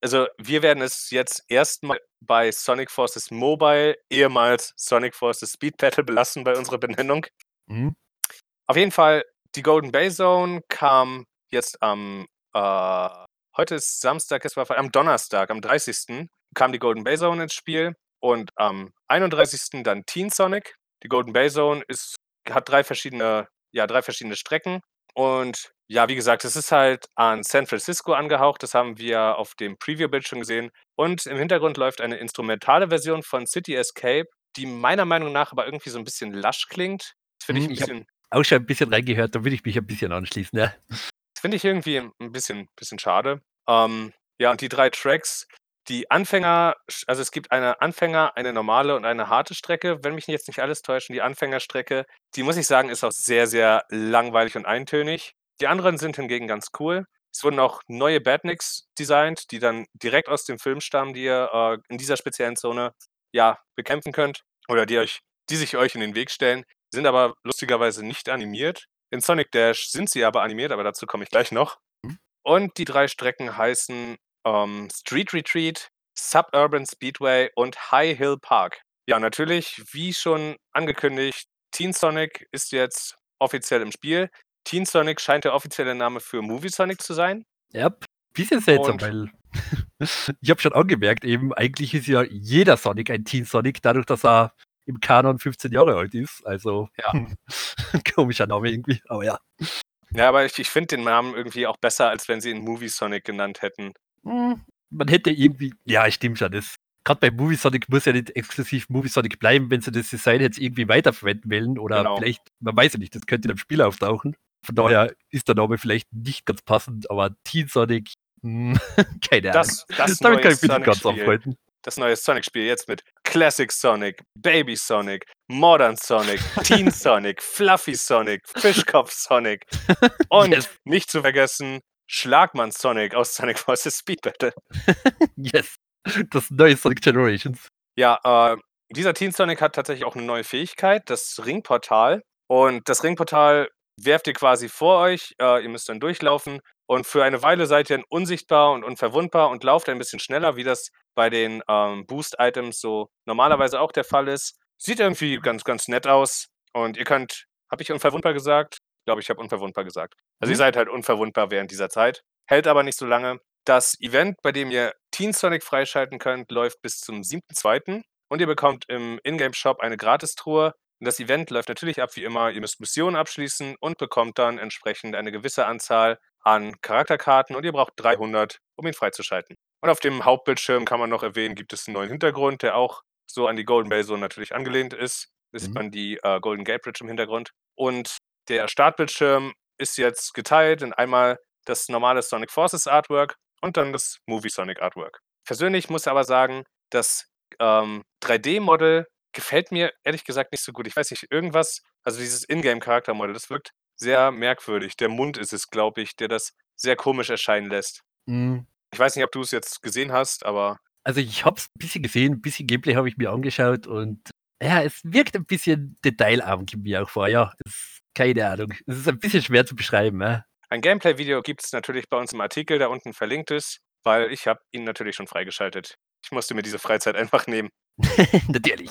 Also, wir werden es jetzt erst mal bei Sonic Forces Mobile, ehemals Sonic Forces Speed Battle belassen bei unserer Benennung. Mhm. Auf jeden Fall, die Golden Bay Zone kam jetzt am, äh heute ist Samstag, es war am Donnerstag, am 30. kam die Golden Bay Zone ins Spiel und am 31. dann Teen Sonic. Die Golden Bay Zone ist hat 3 verschiedene ja, 3 verschiedene Strecken und ja, wie gesagt, es ist halt an San Francisco angehaucht. Das haben wir auf dem Preview-Bild schon gesehen. Und im Hintergrund läuft eine instrumentale Version von City Escape, die meiner Meinung nach aber irgendwie so 'n bisschen lasch klingt. Das finde ich Mhm, 'n ich bisschen auch schon ein bisschen reingehört, da würde ich mich ein bisschen anschließen, ja. das finde ich irgendwie 'n bisschen bisschen schade. Ähm, ja, und die 3 Tracks, die Anfänger also, es gibt eine Anfänger, eine normale und eine harte Strecke, wenn mich jetzt nicht alles täuscht. Und die Anfängerstrecke, die muss ich sagen, ist auch sehr, sehr langweilig und eintönig. Die anderen sind hingegen ganz cool. Es wurden auch neue Badniks designt, die dann direkt aus dem Film stammen, die ihr, äh, in dieser speziellen Zone, ja, bekämpfen könnt oder die euch die sich euch in den Weg stellen, sind aber lustigerweise nicht animiert. In Sonic Dash sind sie aber animiert, aber dazu komme ich gleich noch. Und die 3 Strecken heißen, ähm, Street Retreat, Suburban Speedway und High Hill Park. Ja, natürlich, wie schon angekündigt, Teen Sonic ist jetzt offiziell im Spiel. Teen Sonic scheint der offizielle Name für Movie Sonic zu sein. Jap, bisschen seltsam, Und weil ich habe schon angemerkt eben, eigentlich ist ja jeder Sonic ein Teen Sonic, dadurch, dass er im Kanon 15 Jahre alt ist. Also, Ja. komischer Name irgendwie, aber ja. Ja, aber ich ich finde den Namen irgendwie auch besser, als wenn sie ihn Movie Sonic genannt hätten. Hm, man hätte irgendwie ja, stimmt schon, das grad bei Movie Sonic muss ja nicht exklusiv Movie Sonic bleiben, wenn sie das Design jetzt irgendwie weiterverwenden wollen oder Genau. vielleicht man weiß ja nicht, das könnte in 'nem Spiel auftauchen. Von daher ist der Name vielleicht nicht ganz passend, aber Teen Sonic, hm, keine Ahnung. Das das Damit kann ich mich nicht ganz anfreunden. Das neue Sonic-Spiel jetzt mit Classic Sonic, Baby Sonic, Modern Sonic, Teen Sonic, Fluffy Sonic, Fischkopf Sonic und Yes. nicht zu vergessen Schlagmann Sonic aus Sonic Forces Speed Battle. Yes. Das neue Sonic Generations. Ja, äh, dieser Teen Sonic hat tatsächlich auch 'ne neue Fähigkeit, das Ringportal. Und das Ringportal werft ihr quasi vor euch. Äh, ihr müsst dann durchlaufen und für eine Weile seid ihr dann unsichtbar und unverwundbar und lauft ein bisschen schneller, wie das bei den, ähm, Boost-Items so normalerweise auch der Fall ist. Sieht irgendwie ganz, ganz nett aus und ihr könnt habe ich unverwundbar gesagt? Ich glaube, ich habe unverwundbar gesagt. Also, ihr Mhm. seid halt unverwundbar während dieser Zeit, hält aber nicht so lange. Das Event, bei dem ihr Teen Sonic freischalten könnt, läuft bis zum 7.2. und ihr bekommt im Ingame-Shop eine Gratistruhe. Und das Event läuft natürlich ab wie immer. Ihr müsst Missionen abschließen und bekommt dann entsprechend eine gewisse Anzahl an Charakterkarten und ihr braucht 300, um ihn freizuschalten. Und auf dem Hauptbildschirm kann man noch erwähnen, gibt es 'n neuen Hintergrund, der auch so an die Golden Bay Zone natürlich angelehnt ist. Da sieht Mhm. man die, äh, Golden Gate Bridge im Hintergrund. Und der Startbildschirm ist jetzt geteilt in einmal das normale Sonic Forces Artwork und dann das Movie Sonic Artwork. Persönlich muss ich aber sagen, das, ähm, 3D-Model gefällt mir ehrlich gesagt nicht so gut. Ich weiß nicht, irgendwas also, dieses Ingame-Charaktermodel, das wirkt sehr merkwürdig. Der Mund ist es, glaube ich, der das sehr komisch erscheinen lässt. Hm. Ich weiß nicht, ob du's jetzt gesehen hast, aber Also, ich habe es 'n bisschen gesehen, 'n bisschen Gameplay habe ich mir angeschaut und ja, es wirkt ein bisschen detailarm, kommt mir auch vor. Ja, es keine Ahnung. Es ist ein bisschen schwer zu beschreiben, ja. Ein Gameplay-Video gibt's natürlich bei uns im Artikel, der unten verlinkt ist, weil ich habe ihn natürlich schon freigeschaltet. Ich musste mir diese Freizeit einfach nehmen. Natürlich.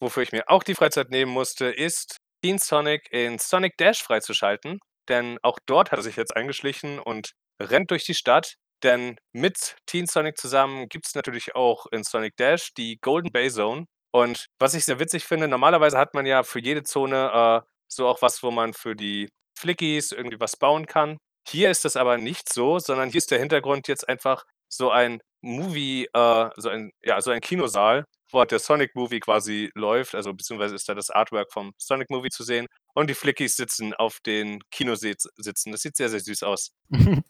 Wofür ich mir auch die Freizeit nehmen musste, ist, Teen Sonic in Sonic Dash freizuschalten, denn auch dort hat er sich jetzt eingeschlichen und rennt durch die Stadt. Denn mit Teen Sonic zusammen gibt's natürlich auch in Sonic Dash die Golden Bay Zone. Und was ich sehr witzig finde, normalerweise hat man ja für jede Zone, äh, so auch was, wo man für die Flickies irgendwie was bauen kann. Hier ist das aber nicht so, sondern hier ist der Hintergrund jetzt einfach so ein Movie, äh, so ein ja, so ein Kinosaal, wo halt der Sonic Movie quasi läuft, also beziehungsweise ist da das Artwork vom Sonic Movie zu sehen und die Flickies sitzen auf den Kinositz sitzen. Das sieht sehr, sehr süß aus.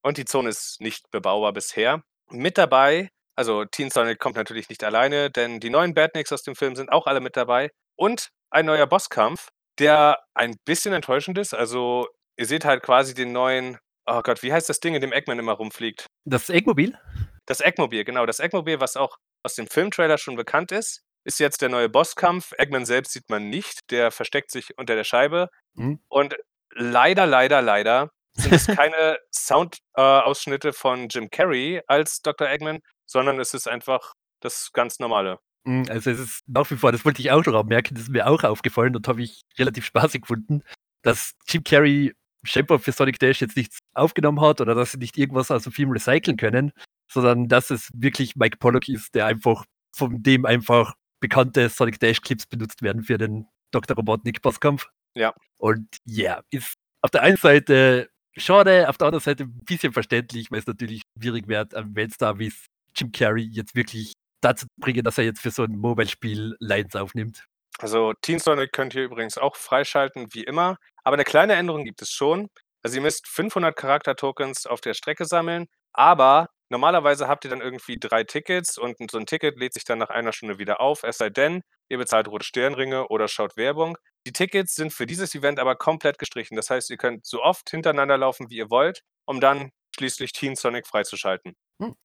Und die Zone ist nicht bebaubar bisher. Mit dabei also Teen Sonic kommt natürlich nicht alleine, denn die neuen Badniks aus dem Film sind auch alle mit dabei und ein neuer Bosskampf, der ein bisschen enttäuschend ist. Also, ihr seht halt quasi den neuen oh Gott, wie heißt das Ding, in dem Eggman immer rumfliegt? Das Eggmobil? Das Eggmobil, genau. Das Eggmobil, was auch aus dem Filmtrailer schon bekannt ist, ist jetzt der neue Bosskampf. Eggman selbst sieht man nicht, der versteckt sich unter der Scheibe. Mhm. Und leider, leider, leider sind es keine Soundausschnitte äh, von Jim Carrey als Dr. Eggman, sondern es ist einfach das ganz Normale. Hm, also, es ist nach wie vor das wollte ich auch noch anmerken, das ist mir auch aufgefallen und habe ich relativ spaßig gefunden, dass Jim Carrey scheinbar für Sonic Dash jetzt nichts aufgenommen hat oder dass sie nicht irgendwas aus dem Film recyceln können, sondern dass es wirklich Mike Pollock ist, der einfach von dem einfach bekannte Sonic Dash Clips benutzt werden für den Dr. Robotnik Bosskampf. Ja. Und ja, yeah, ist auf der einen Seite schade, auf der anderen Seite ein bisschen verständlich, weil es natürlich schwierig wird, am Weltstar wie Jim Carrey jetzt wirklich dazu bringen, dass er jetzt für so ein Mobile-Spiel Lines aufnimmt. Also Teen Sonic könnt ihr übrigens auch freischalten, wie immer. Aber eine kleine Änderung gibt es schon. Also ihr müsst 500 Charakter-Tokens auf der Strecke sammeln, aber normalerweise habt ihr dann irgendwie drei Tickets und so ein Ticket lädt sich dann nach einer Stunde wieder auf, es sei denn, ihr bezahlt rote Sternringe oder schaut Werbung. Die Tickets sind für dieses Event aber komplett gestrichen. Das heißt, ihr könnt so oft hintereinander laufen, wie ihr wollt, um dann schließlich Teen Sonic freizuschalten. Hm.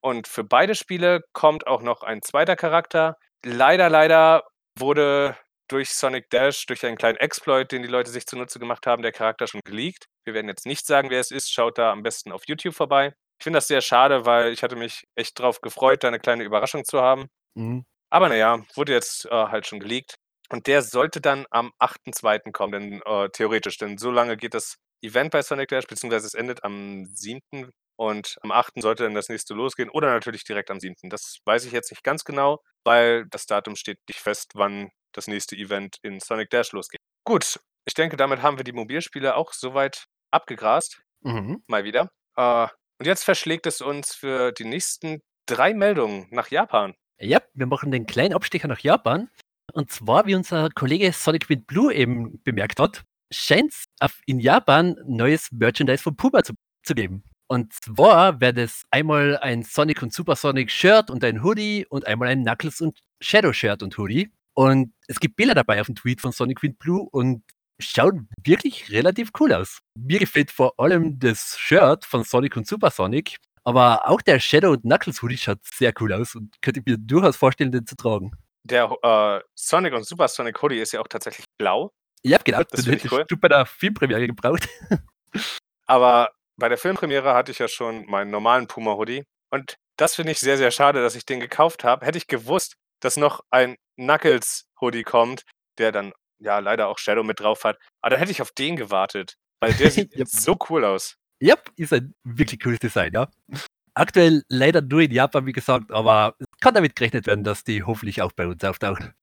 Und für beide Spiele kommt auch noch ein zweiter Charakter. Leider, leider wurde durch Sonic Dash, durch einen kleinen Exploit, den die Leute sich zunutze gemacht haben, der Charakter schon geleakt. Wir werden jetzt nicht sagen, wer es ist. Schaut da am besten auf YouTube vorbei. Ich finde das sehr schade, weil ich hatte mich echt drauf gefreut, da eine kleine Überraschung zu haben. Mhm. Aber naja, wurde jetzt äh, halt schon geleakt. Und der sollte dann am 8.2. kommen, denn äh, theoretisch, denn so lange geht das Event bei Sonic Dash, beziehungsweise es endet am 7. Und am 8. sollte dann das nächste losgehen oder natürlich direkt am 7. Das weiß ich jetzt nicht ganz genau, weil das Datum steht nicht fest, wann das nächste Event in Sonic Dash losgeht. Gut, ich denke, damit haben wir die Mobilspiele auch soweit abgegrast. Mhm. Mal wieder. Äh, und jetzt verschlägt es uns für die nächsten drei Meldungen nach Japan. Ja, wir machen den kleinen Abstecher nach Japan. Und zwar, wie unser Kollege Sonic Wind Blue eben bemerkt hat, scheint es in Japan neues Merchandise von Puma zu, zu geben. Und zwar wäre das einmal ein Sonic und Supersonic Shirt und ein Hoodie und einmal ein Knuckles und Shadow Shirt und Hoodie. Und es gibt Bilder dabei auf dem Tweet von Sonic Wind Blue und schauen wirklich relativ cool aus. Mir gefällt vor allem das Shirt von Sonic und Supersonic, aber auch der Shadow und Knuckles Hoodie schaut sehr cool aus und könnte mir durchaus vorstellen, den zu tragen. Der äh, Sonic und Supersonic Hoodie ist ja auch tatsächlich blau. Ja, genau. Das hätte ich cool. bei der Filmpremiere gebraucht. aber bei der Filmpremiere hatte ich ja schon meinen normalen Puma-Hoodie. Und das finde ich sehr, sehr schade, dass ich den gekauft habe. Hätte ich gewusst, dass noch ein Knuckles-Hoodie kommt, der dann ja leider auch Shadow mit drauf hat. Aber dann hätte ich auf den gewartet, weil der sieht yep. so cool aus. Ja, yep, ist ein wirklich cooles Design, ja. Aktuell leider nur in Japan, wie gesagt, aber es kann damit gerechnet werden, dass die hoffentlich auch bei uns auftauchen.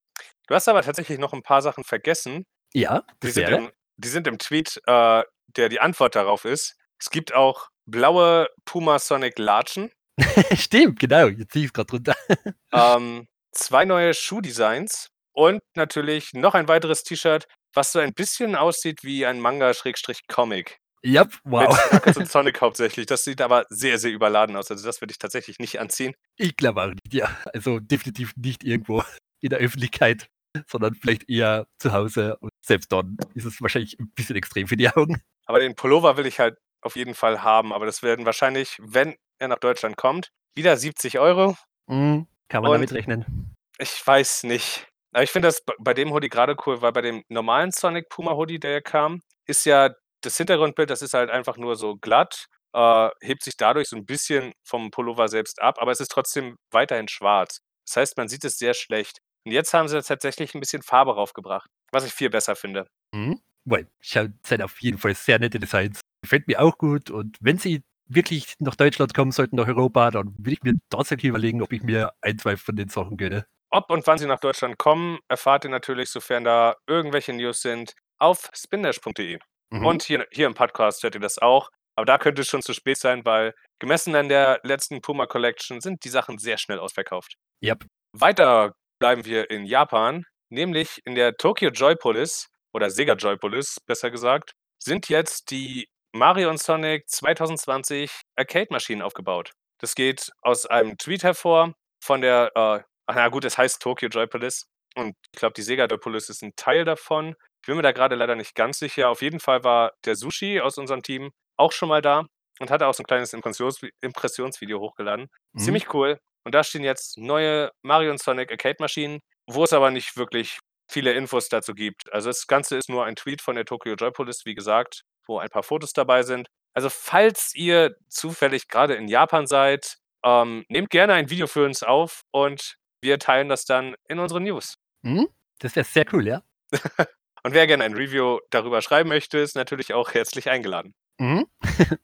Du hast aber tatsächlich noch ein paar Sachen vergessen. Ja, das die, sind im, die sind im Tweet, äh, der die Antwort darauf ist. Es gibt auch blaue Puma Sonic Latschen. Stimmt, genau. Jetzt ziehe ich es gerade runter. ähm, zwei neue Schuhdesigns und natürlich noch ein weiteres T-Shirt, was so ein bisschen aussieht wie ein Manga-Comic. Yep, wow. Mit Knuckles und Sonic hauptsächlich. Das sieht aber sehr, sehr überladen aus. Also das würde ich tatsächlich nicht anziehen. Ich glaube auch nicht, ja. Also definitiv nicht irgendwo in der Öffentlichkeit, sondern vielleicht eher zu Hause. Und selbst dann ist es wahrscheinlich ein bisschen extrem für die Augen. Aber den Pullover will ich halt auf jeden Fall haben. Aber das werden wahrscheinlich, wenn er nach Deutschland kommt, wieder 70 Euro. Mhm, kann man Und damit rechnen. Ich weiß nicht. Aber ich finde das bei dem Hoodie gerade cool, weil bei dem normalen Sonic Puma Hoodie, der kam, ist ja das Hintergrundbild, das ist halt einfach nur so glatt, äh, hebt sich dadurch so ein bisschen vom Pullover selbst ab, aber es ist trotzdem weiterhin schwarz. Das heißt, man sieht es sehr schlecht. Und jetzt haben sie tatsächlich ein bisschen Farbe raufgebracht, was ich viel besser finde. Mhm. Well, schaut sind auf jeden Fall sehr nette Designs. Gefällt mir auch gut. Und wenn sie wirklich nach Deutschland kommen sollten, nach Europa, dann würde ich mir tatsächlich überlegen, ob ich mir ein, zwei von den Sachen gönne. Ob und wann sie nach Deutschland kommen, erfahrt ihr natürlich, sofern da irgendwelche News sind, auf spindash.de. Mhm. Und hier, hier im Podcast hört ihr das auch. Aber da könnte es schon zu spät sein, weil gemessen an der letzten Puma Collection sind die Sachen sehr schnell ausverkauft. Yep. Weiter bleiben wir in Japan, nämlich in der Tokyo Joypolis oder Sega Joypolis, besser gesagt, sind jetzt die Mario und Sonic 2020 Arcade-Maschinen aufgebaut. Das geht aus einem Tweet hervor von der, äh, ach na gut, es heißt Tokyo Joypolis und ich glaube, die Sega Joypolis ist ein Teil davon. Ich bin mir da gerade leider nicht ganz sicher. Auf jeden Fall war der Sushi aus unserem Team auch schon mal da und hatte auch so ein kleines Impressions Impressionsvideo hochgeladen. Mhm. Ziemlich cool. Und da stehen jetzt neue Mario und Sonic Arcade-Maschinen, wo es aber nicht wirklich viele Infos dazu gibt. Also das Ganze ist nur ein Tweet von der Tokyo Joypolis, wie gesagt, wo ein paar Fotos dabei sind. Also falls ihr zufällig gerade in Japan seid, ähm, nehmt gerne ein Video für uns auf und wir teilen das dann in unseren News. Mhm. Das wäre sehr cool, ja. und wer gerne ein Review darüber schreiben möchte, ist natürlich auch herzlich eingeladen. Mhm.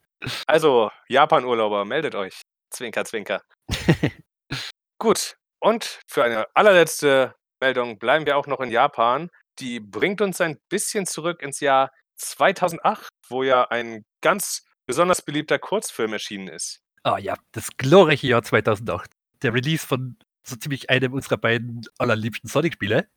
also, Japan-Urlauber, meldet euch. Zwinker, zwinker. Gut, und für eine allerletzte Meldung bleiben wir auch noch in Japan. Die bringt uns ein bisschen zurück ins Jahr 2008, wo ja ein ganz besonders beliebter Kurzfilm erschienen ist. Ah ja, das glorreiche Jahr 2008. Der Release von so ziemlich einem unserer beiden allerliebsten Sonic-Spiele.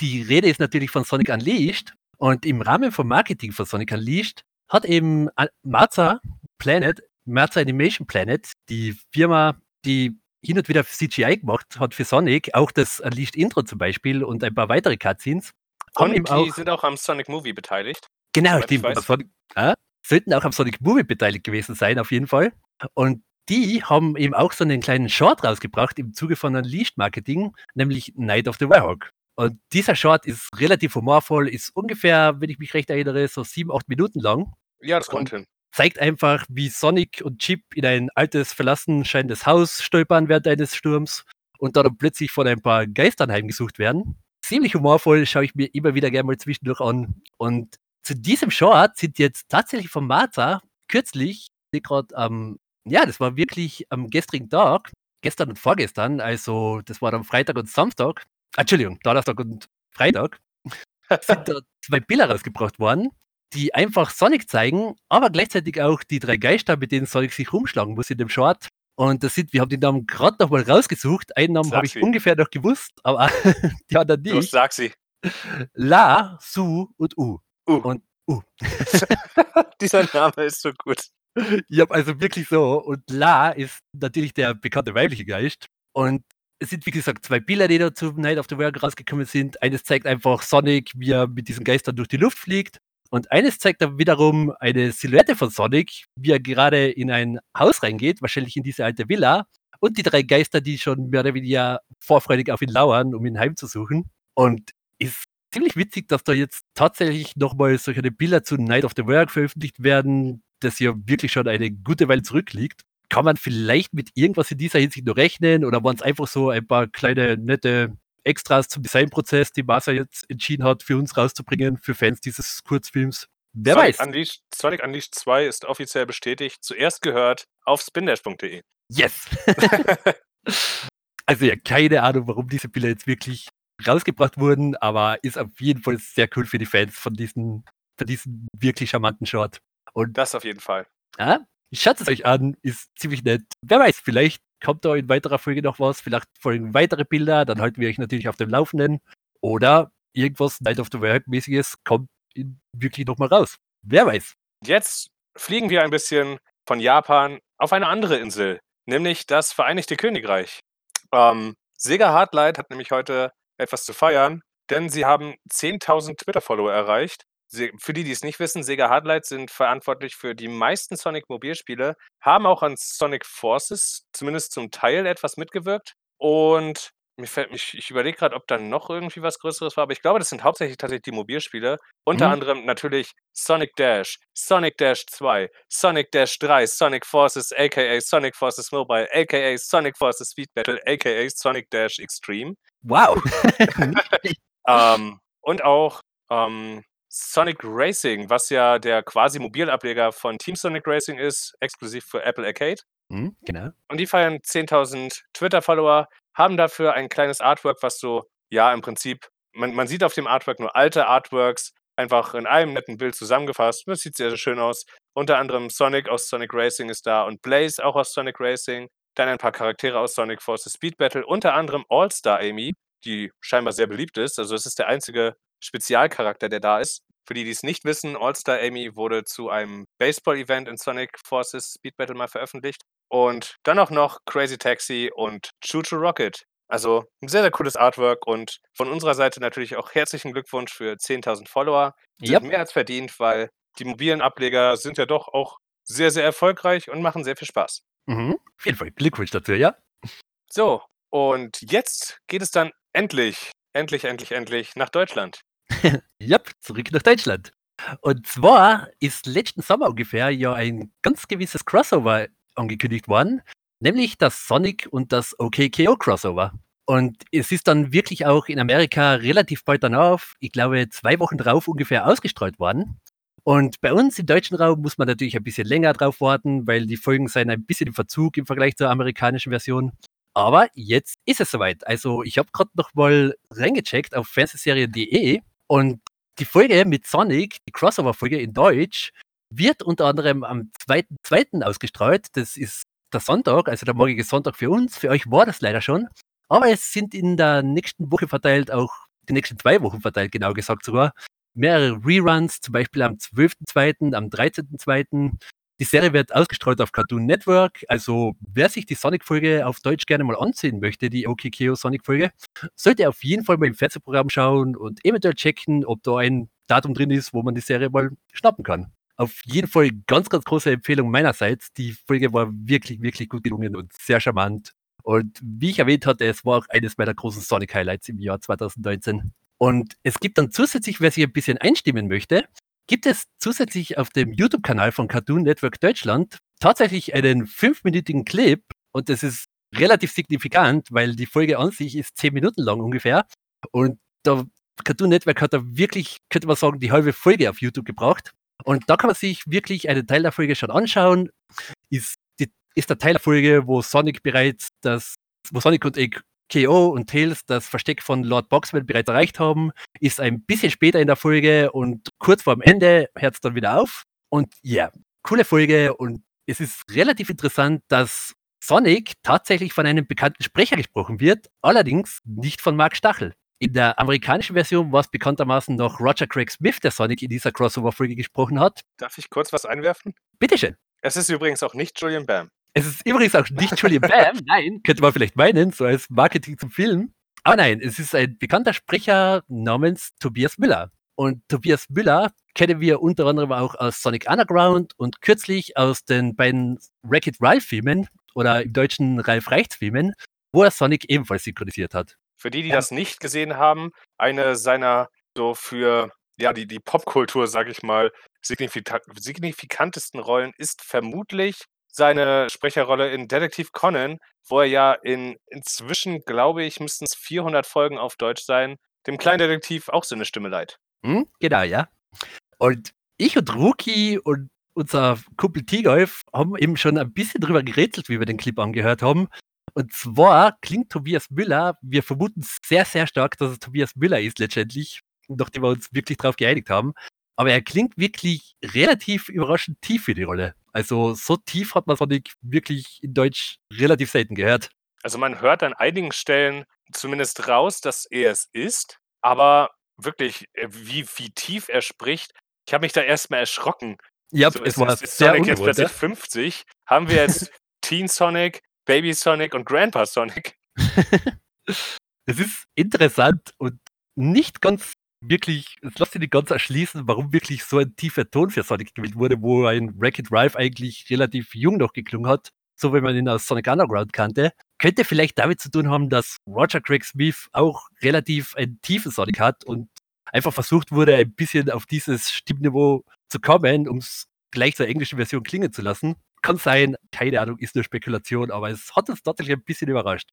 Die Rede ist natürlich von Sonic Unleashed und im Rahmen vom Marketing von Sonic Unleashed hat eben Marza Planet, Marza Animation Planet, die Firma, die hin und wieder CGI gemacht hat für Sonic, auch das Unleashed Intro zum Beispiel und ein paar weitere Cutscenes. Und die auch, sind auch am Sonic Movie beteiligt. Genau, die Sonic, äh, sollten auch am Sonic Movie beteiligt gewesen sein, auf jeden Fall. Und die haben eben auch so einen kleinen Short rausgebracht im Zuge von Unleashed Marketing, nämlich Night of the Warhawk. Und dieser Short ist relativ humorvoll, ist ungefähr, wenn ich mich recht erinnere, so sieben, acht Minuten lang. Ja, das kommt hin zeigt einfach, wie Sonic und Chip in ein altes, verlassen scheinendes Haus stolpern während eines Sturms und dann plötzlich von ein paar Geistern heimgesucht werden. Ziemlich humorvoll, schaue ich mir immer wieder gerne mal zwischendurch an. Und zu diesem Short sind jetzt tatsächlich von Martha kürzlich, gerade am, ähm, ja, das war wirklich am gestrigen Tag, gestern und vorgestern, also das war am Freitag und Samstag, Entschuldigung, Donnerstag und Freitag, sind da zwei Bilder rausgebracht worden die einfach Sonic zeigen, aber gleichzeitig auch die drei Geister, mit denen Sonic sich rumschlagen muss in dem Short. Und das sind, wir haben den Namen gerade noch mal rausgesucht. Einen Namen habe ich sie. ungefähr noch gewusst, aber die anderen nicht. Los, sag sie. La, Su und U. U. Und U. Dieser Name ist so gut. Ja, also wirklich so. Und La ist natürlich der bekannte weibliche Geist. Und es sind, wie gesagt, zwei Bilder, die da zu Night of the World rausgekommen sind. Eines zeigt einfach Sonic, wie er mit diesen Geistern durch die Luft fliegt. Und eines zeigt dann wiederum eine Silhouette von Sonic, wie er gerade in ein Haus reingeht, wahrscheinlich in diese alte Villa. Und die drei Geister, die schon mehr oder weniger vorfreudig auf ihn lauern, um ihn heimzusuchen. Und ist ziemlich witzig, dass da jetzt tatsächlich nochmal solche Bilder zu Night of the Work veröffentlicht werden, das ja wirklich schon eine gute Weile zurückliegt. Kann man vielleicht mit irgendwas in dieser Hinsicht noch rechnen oder waren es einfach so ein paar kleine, nette Extras zum Designprozess, die Masa jetzt entschieden hat, für uns rauszubringen, für Fans dieses Kurzfilms. Wer Sonic weiß. Unleashed, Sonic Unleashed 2 ist offiziell bestätigt. Zuerst gehört auf spindash.de. Yes! also ja, keine Ahnung, warum diese Bilder jetzt wirklich rausgebracht wurden, aber ist auf jeden Fall sehr cool für die Fans von diesem, von diesem wirklich charmanten Short. Und das auf jeden Fall. Ja, schaut es euch an, ist ziemlich nett. Wer weiß, vielleicht kommt da in weiterer Folge noch was, vielleicht folgen weitere Bilder, dann halten wir euch natürlich auf dem Laufenden. Oder irgendwas Night of the World-mäßiges kommt wirklich nochmal raus. Wer weiß. Jetzt fliegen wir ein bisschen von Japan auf eine andere Insel, nämlich das Vereinigte Königreich. Ähm, Sega Hardlight hat nämlich heute etwas zu feiern, denn sie haben 10.000 Twitter-Follower erreicht für die, die es nicht wissen, Sega Hardlight sind verantwortlich für die meisten Sonic-Mobilspiele, haben auch an Sonic Forces zumindest zum Teil etwas mitgewirkt. Und mir fällt mich, ich überlege gerade, ob da noch irgendwie was Größeres war, aber ich glaube, das sind hauptsächlich tatsächlich die Mobilspiele. Unter mhm. anderem natürlich Sonic Dash, Sonic Dash 2, Sonic Dash 3, Sonic Forces, aka Sonic Forces Mobile, aka Sonic Forces Speed Battle, aka Sonic Dash Extreme. Wow! ähm, und auch ähm, Sonic Racing, was ja der quasi Mobilableger von Team Sonic Racing ist, exklusiv für Apple Arcade. Mhm, genau. Und die feiern 10.000 Twitter-Follower, haben dafür ein kleines Artwork, was so, ja, im Prinzip, man, man sieht auf dem Artwork nur alte Artworks einfach in einem netten Bild zusammengefasst. Das sieht sehr, sehr schön aus. Unter anderem Sonic aus Sonic Racing ist da und Blaze auch aus Sonic Racing. Dann ein paar Charaktere aus Sonic Forces Speed Battle, unter anderem All-Star Amy, die scheinbar sehr beliebt ist. Also es ist der einzige Spezialcharakter, der da ist. Für die, die es nicht wissen, All-Star Amy wurde zu einem Baseball-Event in Sonic Forces Speed Battle mal veröffentlicht. Und dann auch noch Crazy Taxi und Choo Choo Rocket. Also ein sehr, sehr cooles Artwork und von unserer Seite natürlich auch herzlichen Glückwunsch für 10.000 Follower. Sind Yep. mehr als verdient, weil die mobilen Ableger sind ja doch auch sehr, sehr erfolgreich und machen sehr viel Spaß. Mhm. Auf jeden Fall Glückwunsch dazu, ja. So, und jetzt geht es dann endlich, endlich, endlich, endlich nach Deutschland. Yep, zurück nach Deutschland. Und zwar ist letzten Sommer ungefähr ja ein ganz gewisses Crossover angekündigt worden, nämlich das Sonic und das OKKO Crossover. Und es ist dann wirklich auch in Amerika relativ bald danach, ich glaube zwei Wochen drauf ungefähr ausgestrahlt worden. Und bei uns im deutschen Raum muss man natürlich ein bisschen länger drauf warten, weil die Folgen sind ein bisschen im Verzug im Vergleich zur amerikanischen Version. Aber jetzt ist es soweit. Also ich habe gerade noch mal reingecheckt auf fernsehserie.de und die Folge mit Sonic, die Crossover-Folge in Deutsch, wird unter anderem am 2.2. ausgestrahlt. Das ist der Sonntag, also der morgige Sonntag für uns. Für euch war das leider schon. Aber es sind in der nächsten Woche verteilt, auch die nächsten zwei Wochen verteilt, genau gesagt sogar, mehrere Reruns, zum Beispiel am 12.2., am 13.2. Die Serie wird ausgestrahlt auf Cartoon Network. Also wer sich die Sonic-Folge auf Deutsch gerne mal ansehen möchte, die OKKO Sonic-Folge, sollte auf jeden Fall mal im Fernsehprogramm schauen und eventuell checken, ob da ein Datum drin ist, wo man die Serie mal schnappen kann. Auf jeden Fall ganz, ganz große Empfehlung meinerseits. Die Folge war wirklich, wirklich gut gelungen und sehr charmant. Und wie ich erwähnt hatte, es war auch eines meiner großen Sonic-Highlights im Jahr 2019. Und es gibt dann zusätzlich, wer sich ein bisschen einstimmen möchte, gibt es zusätzlich auf dem YouTube-Kanal von Cartoon Network Deutschland tatsächlich einen fünfminütigen Clip. Und das ist relativ signifikant, weil die Folge an sich ist zehn Minuten lang ungefähr. Und da Cartoon Network hat da wirklich, könnte man sagen, die halbe Folge auf YouTube gebracht. Und da kann man sich wirklich einen Teil der Folge schon anschauen. Ist, die, ist der Teil der Folge, wo Sonic bereits das, wo Sonic und KO und Tails das Versteck von Lord Boxman bereits erreicht haben, ist ein bisschen später in der Folge und kurz vor dem Ende hört es dann wieder auf. Und ja, coole Folge und es ist relativ interessant, dass Sonic tatsächlich von einem bekannten Sprecher gesprochen wird, allerdings nicht von Mark Stachel. In der amerikanischen Version war es bekanntermaßen noch Roger Craig Smith, der Sonic in dieser Crossover-Folge gesprochen hat. Darf ich kurz was einwerfen? Bitteschön. Es ist übrigens auch nicht Julian Bam. Es ist übrigens auch nicht Julian Bam, nein, könnte man vielleicht meinen, so als Marketing zum Film. Aber nein, es ist ein bekannter Sprecher namens Tobias Müller. Und Tobias Müller kennen wir unter anderem auch aus Sonic Underground und kürzlich aus den beiden Wreck-It Ralph-Filmen oder im deutschen Ralph Reichts-Filmen, wo er Sonic ebenfalls synchronisiert hat. Für die, die das nicht gesehen haben, eine seiner so für ja, die, die Popkultur, sag ich mal, signifika signifikantesten Rollen ist vermutlich seine Sprecherrolle in Detektiv Conan, wo er ja in inzwischen, glaube ich, müssten es 400 Folgen auf Deutsch sein, dem kleinen Detektiv auch seine Stimme leiht. Hm, genau, ja. Und ich und Ruki und unser Kumpel Tigolf haben eben schon ein bisschen drüber gerätselt, wie wir den Clip angehört haben. Und zwar klingt Tobias Müller, wir vermuten sehr, sehr stark, dass es Tobias Müller ist letztendlich, nachdem wir uns wirklich darauf geeinigt haben. Aber er klingt wirklich relativ überraschend tief für die Rolle. Also so tief hat man Sonic wirklich in Deutsch relativ selten gehört. Also man hört an einigen Stellen zumindest raus, dass er es ist, aber wirklich, äh, wie, wie tief er spricht, ich habe mich da erstmal erschrocken. Ja, So, es ist, war ist, ist sehr Sonic jetzt plötzlich Ja? 50? Haben wir jetzt Teen Sonic, Baby Sonic und Grandpa Sonic? Es ist interessant und nicht ganz wirklich, es lässt sich nicht ganz erschließen, warum wirklich so ein tiefer Ton für Sonic gewählt wurde, wo ein Wreck-It Ralph eigentlich relativ jung noch geklungen hat, so wie man ihn aus Sonic Underground kannte. Könnte vielleicht damit zu tun haben, dass Roger Craig Smith auch relativ einen tiefen Sonic hat und einfach versucht wurde, ein bisschen auf dieses Stimmniveau zu kommen, um es gleich zur englischen Version klingen zu lassen. Kann sein, keine Ahnung, ist nur Spekulation, aber es hat uns tatsächlich ein bisschen überrascht.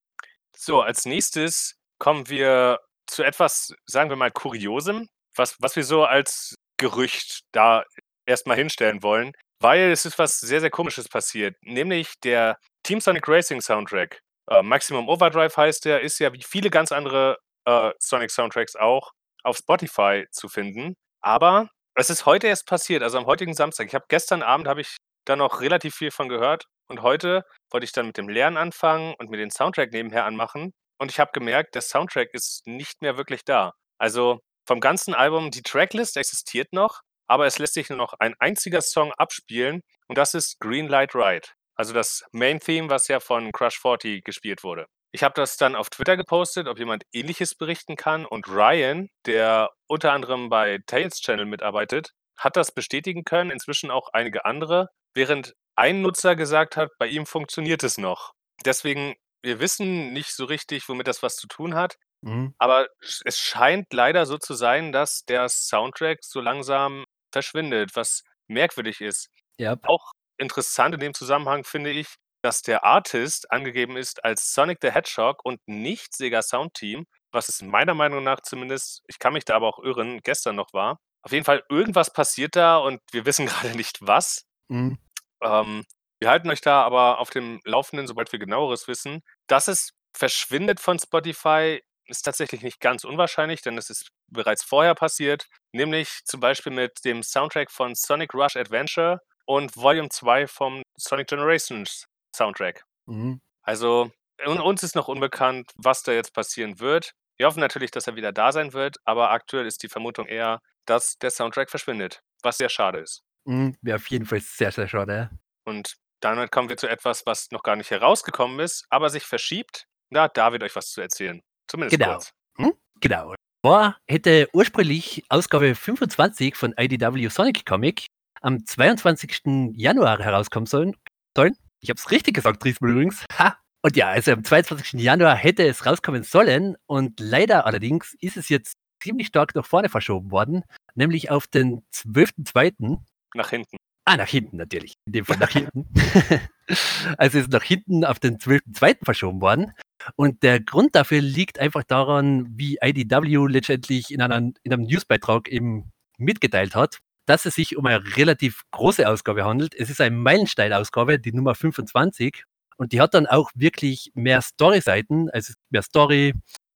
So, als nächstes kommen wir zu etwas, sagen wir mal, Kuriosem, was, was wir so als Gerücht da erstmal hinstellen wollen, weil es ist was sehr, sehr Komisches passiert, nämlich der Team Sonic Racing Soundtrack. Äh, Maximum Overdrive heißt der, ist ja wie viele ganz andere äh, Sonic Soundtracks auch auf Spotify zu finden. Aber es ist heute erst passiert, also am heutigen Samstag. Ich habe gestern Abend habe ich da noch relativ viel von gehört und heute wollte ich dann mit dem Lernen anfangen und mir den Soundtrack nebenher anmachen und ich habe gemerkt, der Soundtrack ist nicht mehr wirklich da. Also, vom ganzen Album die Tracklist existiert noch, aber es lässt sich nur noch ein einziger Song abspielen und das ist Green Light Ride. Also das Main Theme, was ja von Crush 40 gespielt wurde. Ich habe das dann auf Twitter gepostet, ob jemand Ähnliches berichten kann und Ryan, der unter anderem bei Tales Channel mitarbeitet, hat das bestätigen können, inzwischen auch einige andere, während ein Nutzer gesagt hat, bei ihm funktioniert es noch. Deswegen, wir wissen nicht so richtig, womit das was zu tun hat, Mhm. aber es scheint leider so zu sein, dass der Soundtrack so langsam verschwindet, was merkwürdig ist. Ja. Auch interessant in dem Zusammenhang finde ich, dass der Artist angegeben ist als Sonic the Hedgehog und nicht Sega Sound Team, was es meiner Meinung nach zumindest, ich kann mich da aber auch irren, gestern noch war. Auf jeden Fall, irgendwas passiert da und wir wissen gerade nicht was. Mhm. Ähm, wir halten euch da aber auf dem Laufenden, sobald wir Genaueres wissen. Dass es verschwindet von Spotify, ist tatsächlich nicht ganz unwahrscheinlich, denn es ist bereits vorher passiert, nämlich zum Beispiel mit dem Soundtrack von Sonic Rush Adventure und Volume 2 vom Sonic Generations Soundtrack. Mhm. Also, un uns ist noch unbekannt, was da jetzt passieren wird. Wir hoffen natürlich, dass er wieder da sein wird, aber aktuell ist die Vermutung eher, dass der Soundtrack verschwindet, was sehr schade ist. Mhm. Wäre auf jeden Fall sehr, sehr schade. Und damit kommen wir zu etwas, was noch gar nicht herausgekommen ist, aber sich verschiebt. Da hat David euch was zu erzählen. Zumindest Genau. kurz. Hm? Genau. War hätte ursprünglich Ausgabe 25 von IDW Sonic Comic am 22. Januar herauskommen sollen. sollen. Ich habe es richtig gesagt, diesmal übrigens. Ha! Und ja, also am 22. Januar hätte es rauskommen sollen und leider allerdings ist es jetzt ziemlich stark nach vorne verschoben worden, nämlich auf den 12.2. Nach hinten. Ah, nach hinten natürlich. In dem Fall nach hinten. also ist nach hinten auf den 12.2. verschoben worden. Und der Grund dafür liegt einfach daran, wie IDW letztendlich in, einer, in einem Newsbeitrag eben mitgeteilt hat, dass es sich um eine relativ große Ausgabe handelt. Es ist eine Meilenstein-Ausgabe, die Nummer 25. Und die hat dann auch wirklich mehr Story-Seiten, also mehr Story.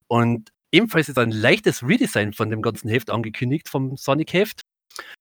Und ebenfalls ist ein leichtes Redesign von dem ganzen Heft angekündigt, vom Sonic-Heft.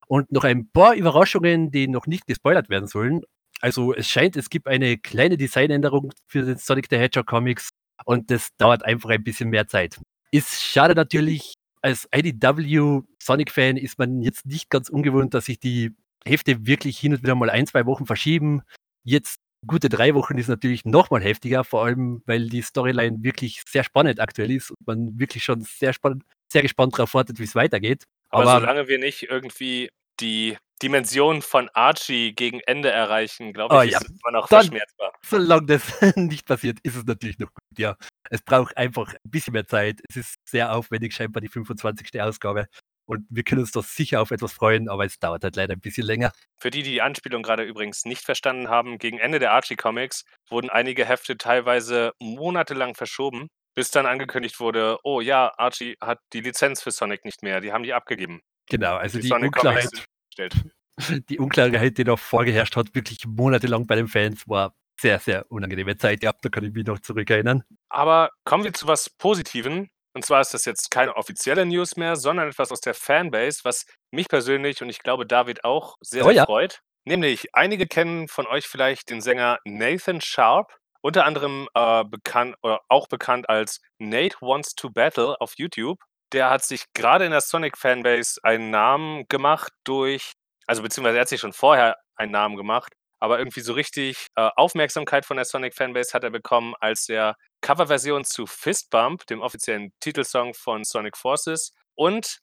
Und noch ein paar Überraschungen, die noch nicht gespoilert werden sollen. Also es scheint, es gibt eine kleine Designänderung für den Sonic the Hedgehog Comics und das dauert einfach ein bisschen mehr Zeit. Ist schade natürlich, als IDW Sonic-Fan ist man jetzt nicht ganz ungewohnt, dass sich die Hefte wirklich hin und wieder mal ein, zwei Wochen verschieben. Jetzt gute drei Wochen ist natürlich noch mal heftiger, vor allem weil die Storyline wirklich sehr spannend aktuell ist und man wirklich schon sehr spannend, sehr gespannt darauf wartet, wie es weitergeht. Aber, Aber- solange wir nicht irgendwie die Dimension von Archie gegen Ende erreichen, glaube Oh ich, ja. ist es immer noch Dann- verschmerzbar. Solange das nicht passiert, ist es natürlich noch gut, ja. Es braucht einfach ein bisschen mehr Zeit. Es ist sehr aufwendig, scheinbar die 25. Ausgabe. Und wir können uns doch sicher auf etwas freuen, aber es dauert halt leider ein bisschen länger. Für die, die die Anspielung gerade übrigens nicht verstanden haben, gegen Ende der Archie-Comics wurden einige Hefte teilweise monatelang verschoben, bis dann angekündigt wurde, oh ja, Archie hat die Lizenz für Sonic nicht mehr, die haben die abgegeben. Genau, also die, Comics Unklarheit, die Unklarheit, die noch vorgeherrscht hat, wirklich monatelang bei den Fans, war sehr, sehr unangenehme Zeit. Ja, da kann ich mich noch zurückerinnern. Aber kommen wir zu was Positiven. Und zwar ist das jetzt keine offizielle News mehr, sondern etwas aus der Fanbase, was mich persönlich und ich glaube David auch sehr, Oh sehr ja. freut. Nämlich, einige kennen von euch vielleicht den Sänger Nathan Sharp, unter anderem äh, bekannt oder auch bekannt als Nate Wants to Battle auf YouTube. Der hat sich gerade in der Sonic-Fanbase einen Namen gemacht durch, also beziehungsweise er hat sich schon vorher einen Namen gemacht, aber irgendwie so richtig äh, Aufmerksamkeit von der Sonic-Fanbase hat er bekommen, als er Coverversion zu Fist Bump, dem offiziellen Titelsong von Sonic Forces, und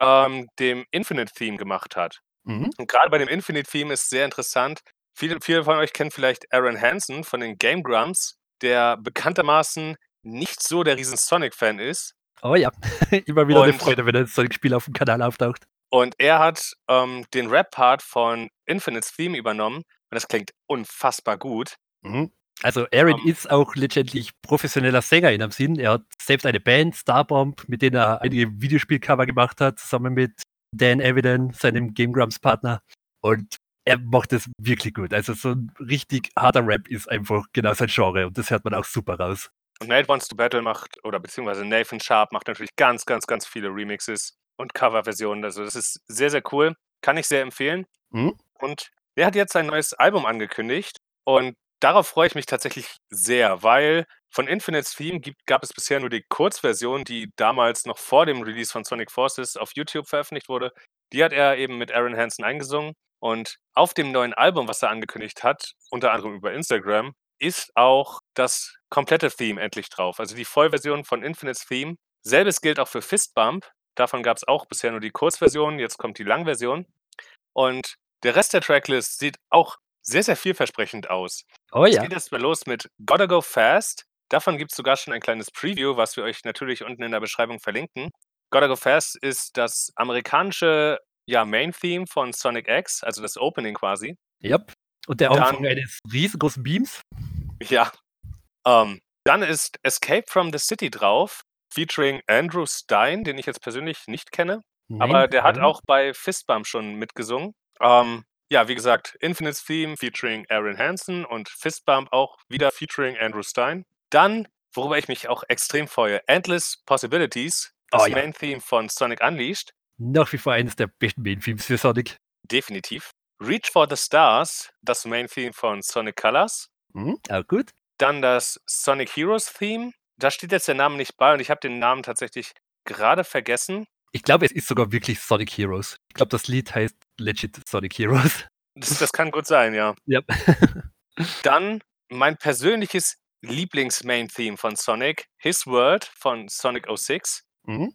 ähm, dem Infinite-Theme gemacht hat. Mhm. Und gerade bei dem Infinite-Theme ist sehr interessant. Viele, viele von euch kennen vielleicht Aaron Hansen von den Game Grumps, der bekanntermaßen nicht so der riesen Sonic-Fan ist. Aber ja, immer wieder eine Und- Freude, wenn ein Sonic-Spiel auf dem Kanal auftaucht. Und er hat ähm, den Rap-Part von Infinite's Theme übernommen. Und das klingt unfassbar gut. Mhm. Also Aaron Ähm. ist auch letztendlich professioneller Sänger in einem Sinn. Er hat selbst eine Band, Starbomb, mit denen er einige Videospielcover gemacht hat, zusammen mit Dan Eviden, seinem Game Grumps Partner. Und er macht es wirklich gut. Also so ein richtig harter Rap ist einfach genau sein Genre und das hört man auch super raus. Und Nate Wants to Battle macht, oder beziehungsweise Nathan Sharp macht natürlich ganz, ganz, ganz viele Remixes. und Coverversionen. Also das ist sehr, sehr cool. Kann ich sehr empfehlen. Mhm. Und der hat jetzt sein neues Album angekündigt und darauf freue ich mich tatsächlich sehr, weil von Infinite's Theme gibt, gab es bisher nur die Kurzversion, die damals noch vor dem Release von Sonic Forces auf YouTube veröffentlicht wurde. Die hat er eben mit Aaron Hansen eingesungen. Und auf dem neuen Album, was er angekündigt hat, unter anderem über Instagram, ist auch das komplette Theme endlich drauf. Also die Vollversion von Infinite's Theme. Selbes gilt auch für Fistbump. Davon gab es auch bisher nur die Kurzversion, jetzt kommt die Langversion. Und der Rest der Tracklist sieht auch sehr, sehr vielversprechend aus. Oh Es ja. geht erst mal los mit Gotta Go Fast. Davon gibt es sogar schon ein kleines Preview, was wir euch natürlich unten in der Beschreibung verlinken. Gotta Go Fast ist das amerikanische ja, Main-Theme von Sonic X, also das Opening quasi. Yep. Und der Anfang eines riesengroßen Beams. Ja. Ähm, dann ist Escape from the City drauf, featuring Andrew Stein, den ich jetzt persönlich nicht kenne. Aber Nein, der hat auch bei Fistbump schon mitgesungen. Ähm, ja, wie gesagt, Infinite's Theme featuring Aaron Hansen und Fistbump auch wieder featuring Andrew Stein. Dann, worüber ich mich auch extrem freue, Endless Possibilities, das Oh ja. Main-Theme von Sonic Unleashed. Nach wie vor eines der besten Main-Themes für Sonic. Definitiv. Reach for the Stars, das Main-Theme von Sonic Colors. Mhm. Auch gut. Dann das Sonic Heroes Theme. Da steht jetzt der Name nicht bei und ich habe den Namen tatsächlich gerade vergessen. Ich glaube, es ist sogar wirklich Sonic Heroes. Ich glaube, das Lied heißt legit Sonic Heroes. Das, das kann gut sein, ja. Ja. Dann mein persönliches Lieblings-Main-Theme von Sonic, His World von Sonic 06. Mhm.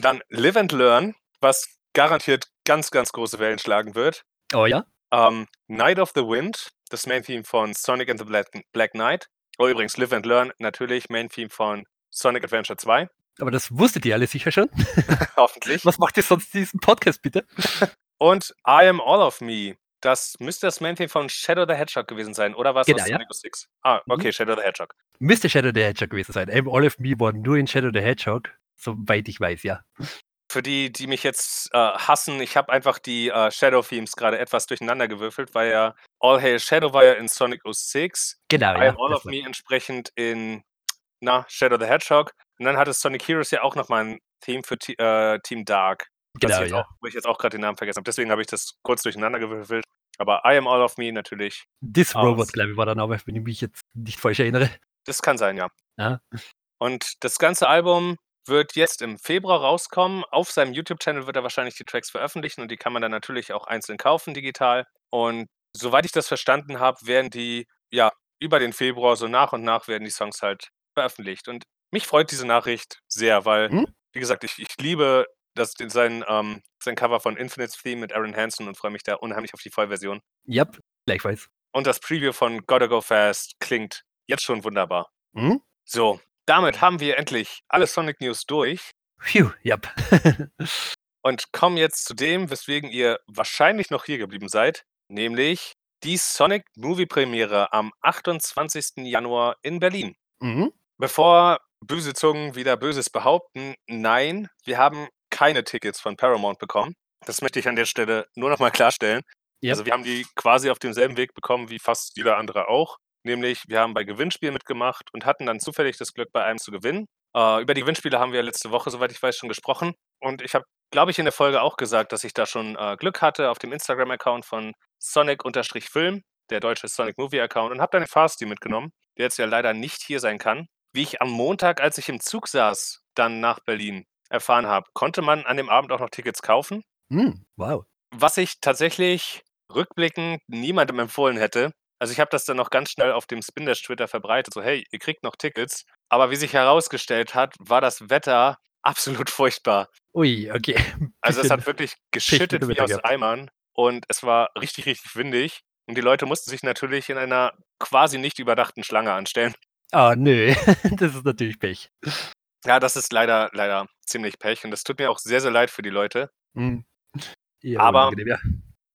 Dann Live and Learn, was garantiert ganz, ganz große Wellen schlagen wird. Oh ja. Ähm, Night of the Wind, das Main-Theme von Sonic and the Black, Black Knight. Oh, übrigens, Live and Learn, natürlich Main-Theme von Sonic Adventure 2. Aber das wusstet ihr alle sicher schon. Hoffentlich. Was macht ihr sonst in diesem Podcast, bitte? Und I Am All of Me. Das müsste das Main-Theme von Shadow the Hedgehog gewesen sein, oder war es Genau, aus ja. Sonic 06? Ah, Mhm. okay, Shadow the Hedgehog. Müsste Shadow the Hedgehog gewesen sein. I'm All of Me war nur in Shadow the Hedgehog. Soweit ich weiß, ja. Für die, die mich jetzt äh, hassen, ich habe einfach die äh, Shadow-Themes gerade etwas durcheinander gewürfelt, weil ja All Hail Shadow war ja in Sonic 06, Genau, I ja. Am All of Me entsprechend in na, Shadow the Hedgehog. Und dann hatte Sonic Heroes ja auch nochmal ein Theme für T äh, Team Dark. Genau, ich ja. auch, wo ich jetzt auch gerade den Namen vergessen habe. Deswegen habe ich das kurz durcheinander gewürfelt. Aber I Am All of Me natürlich, This aus. Robot, glaube ich, war der Name, wenn ich mich jetzt nicht falsch erinnere. das kann sein, ja. Ja. Und das ganze Album wird jetzt im Februar rauskommen. Auf seinem YouTube-Channel wird er wahrscheinlich die Tracks veröffentlichen und die kann man dann natürlich auch einzeln kaufen digital. Und soweit ich das verstanden habe, werden die ja über den Februar so nach und nach werden die Songs halt veröffentlicht. Und mich freut diese Nachricht sehr, weil, Mhm. wie gesagt, ich, ich liebe das, sein, ähm, sein Cover von Infinite's Theme mit Aaron Hansen und freue mich da unheimlich auf die Vollversion. Yep, gleichfalls. Und das Preview von Gotta Go Fast klingt jetzt schon wunderbar. Mhm. So, damit haben wir endlich alle Sonic News durch Phew, yep. und kommen jetzt zu dem, weswegen ihr wahrscheinlich noch hier geblieben seid, nämlich die Sonic Movie Premiere am 28. Januar in Berlin. mhm. Bevor böse Zungen wieder Böses behaupten, nein, wir haben keine Tickets von Paramount bekommen. Das möchte ich an der Stelle nur noch mal klarstellen. Yep. Also wir haben die quasi auf demselben Weg bekommen wie fast jeder andere auch. Nämlich, wir haben bei Gewinnspielen mitgemacht und hatten dann zufällig das Glück, bei einem zu gewinnen. Äh, über die Gewinnspiele haben wir letzte Woche, soweit ich weiß, schon gesprochen. Und ich habe, glaube ich, in der Folge auch gesagt, dass ich da schon äh, Glück hatte auf dem Instagram-Account von Sonic-Film, der deutsche Sonic Movie-Account, und habe dann den Fasti mitgenommen, der jetzt ja leider nicht hier sein kann. Wie ich am Montag, als ich im Zug saß, dann nach Berlin erfahren habe, konnte man an dem Abend auch noch Tickets kaufen. Mhm. Wow. Was ich tatsächlich rückblickend niemandem empfohlen hätte. Also ich habe das dann noch ganz schnell auf dem Spindash Twitter verbreitet, so hey, ihr kriegt noch Tickets. Aber wie sich herausgestellt hat, war das Wetter absolut furchtbar. Ui, okay. Also es hat wirklich geschüttet wie aus. Eimern und es war richtig, richtig windig. Und die Leute mussten sich natürlich in einer quasi nicht überdachten Schlange anstellen. Ah, nö. das ist natürlich Pech. Ja, das ist leider, leider ziemlich Pech und das tut mir auch sehr, sehr leid für die Leute. Mhm. Eher Aber- ja.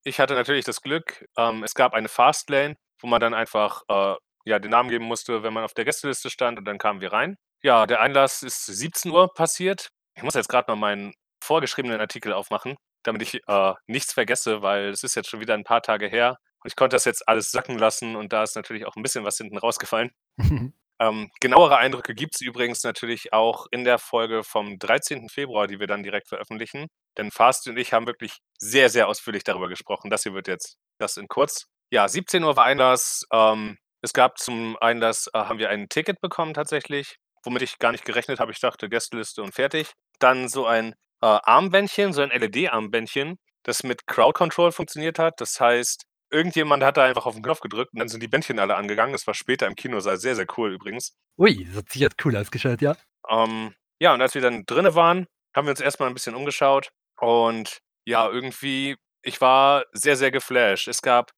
Ich hatte natürlich das Glück, ähm, es gab eine Fastlane, wo man dann einfach äh, ja, den Namen geben musste, wenn man auf der Gästeliste stand und dann kamen wir rein. Ja, der Einlass ist 17 Uhr passiert. Ich muss jetzt gerade noch meinen vorgeschriebenen Artikel aufmachen, damit ich äh, nichts vergesse, weil es ist jetzt schon wieder ein paar Tage her. Und ich konnte das jetzt alles sacken lassen und da ist natürlich auch ein bisschen was hinten rausgefallen. Ähm, genauere Eindrücke gibt's übrigens natürlich auch in der Folge vom 13. Februar, die wir dann direkt veröffentlichen. Denn Fasti und ich haben wirklich sehr, sehr ausführlich darüber gesprochen. Das hier wird jetzt das in kurz. Ja, 17 Uhr war Einlass. Ähm, es gab zum Einlass, äh, haben wir ein Ticket bekommen tatsächlich, womit ich gar nicht gerechnet habe. Ich dachte, Gästeliste und fertig. Dann so ein äh, Armbändchen, so ein LED-Armbändchen, das mit Crowd Control funktioniert hat. Das heißt, irgendjemand hat da einfach auf den Knopf gedrückt und dann sind die Bändchen alle angegangen. Das war später im Kinosaal sehr, sehr cool übrigens. Ui, das hat sich jetzt cool ausgeschaut, ja. Ähm, ja, und als wir dann drinnen waren, haben wir uns erstmal ein bisschen umgeschaut und ja, irgendwie, ich war sehr, sehr geflasht. Es gab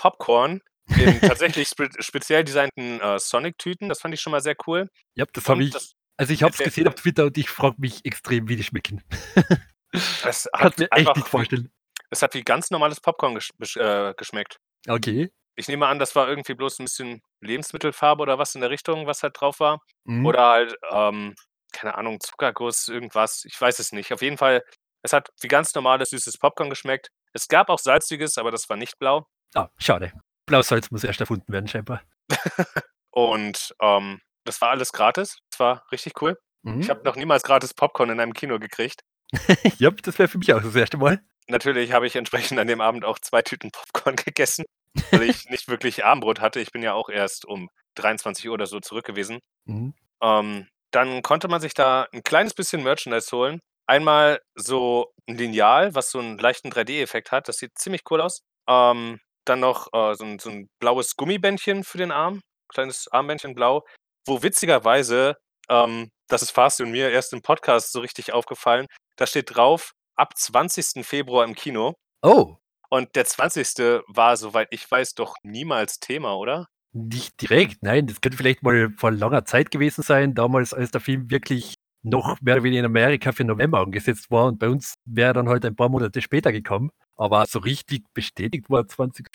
Popcorn in tatsächlich spe speziell designten äh, Sonic-Tüten. Das fand ich schon mal sehr cool. Ja, das habe ich. Das, also ich habe es gesehen auf Twitter und ich frage mich extrem, wie die schmecken. es Kannst mir echt nicht vorstellen. Es hat wie ganz normales Popcorn gesch äh, geschmeckt. Okay. Ich nehme an, das war irgendwie bloß ein bisschen Lebensmittelfarbe oder was in der Richtung, was halt drauf war. Mhm. Oder halt, ähm, keine Ahnung, Zuckerguss, irgendwas. Ich weiß es nicht. Auf jeden Fall, es hat wie ganz normales süßes Popcorn geschmeckt. Es gab auch salziges, aber das war nicht blau. Ah, schade. Blausalz muss erst erfunden werden, scheinbar. Und ähm, das war alles gratis. Das war richtig cool. Mhm. Ich habe noch niemals gratis Popcorn in einem Kino gekriegt. ja, das wäre für mich auch das erste Mal. Natürlich habe ich entsprechend an dem Abend auch zwei Tüten Popcorn gegessen, weil ich nicht wirklich Abendbrot hatte. Ich bin ja auch erst um 23 Uhr oder so zurück gewesen. Mhm. Ähm, dann konnte man sich da ein kleines bisschen Merchandise holen. Einmal so ein Lineal, was so einen leichten 3D-Effekt hat. Das sieht ziemlich cool aus. Ähm, dann noch äh, so, ein, so ein blaues Gummibändchen für den Arm. Kleines Armbändchen blau. Wo witzigerweise, ähm, das ist Fasti und mir erst im Podcast so richtig aufgefallen, da steht drauf, ab 20. Februar im Kino. Oh. Und der 20. war, soweit ich weiß, doch niemals Thema, oder? Nicht direkt, nein. Das könnte vielleicht mal vor langer Zeit gewesen sein, damals, als der Film wirklich noch mehr oder weniger in Amerika für November angesetzt war und bei uns wäre dann halt ein paar Monate später gekommen. Aber so richtig bestätigt war 20.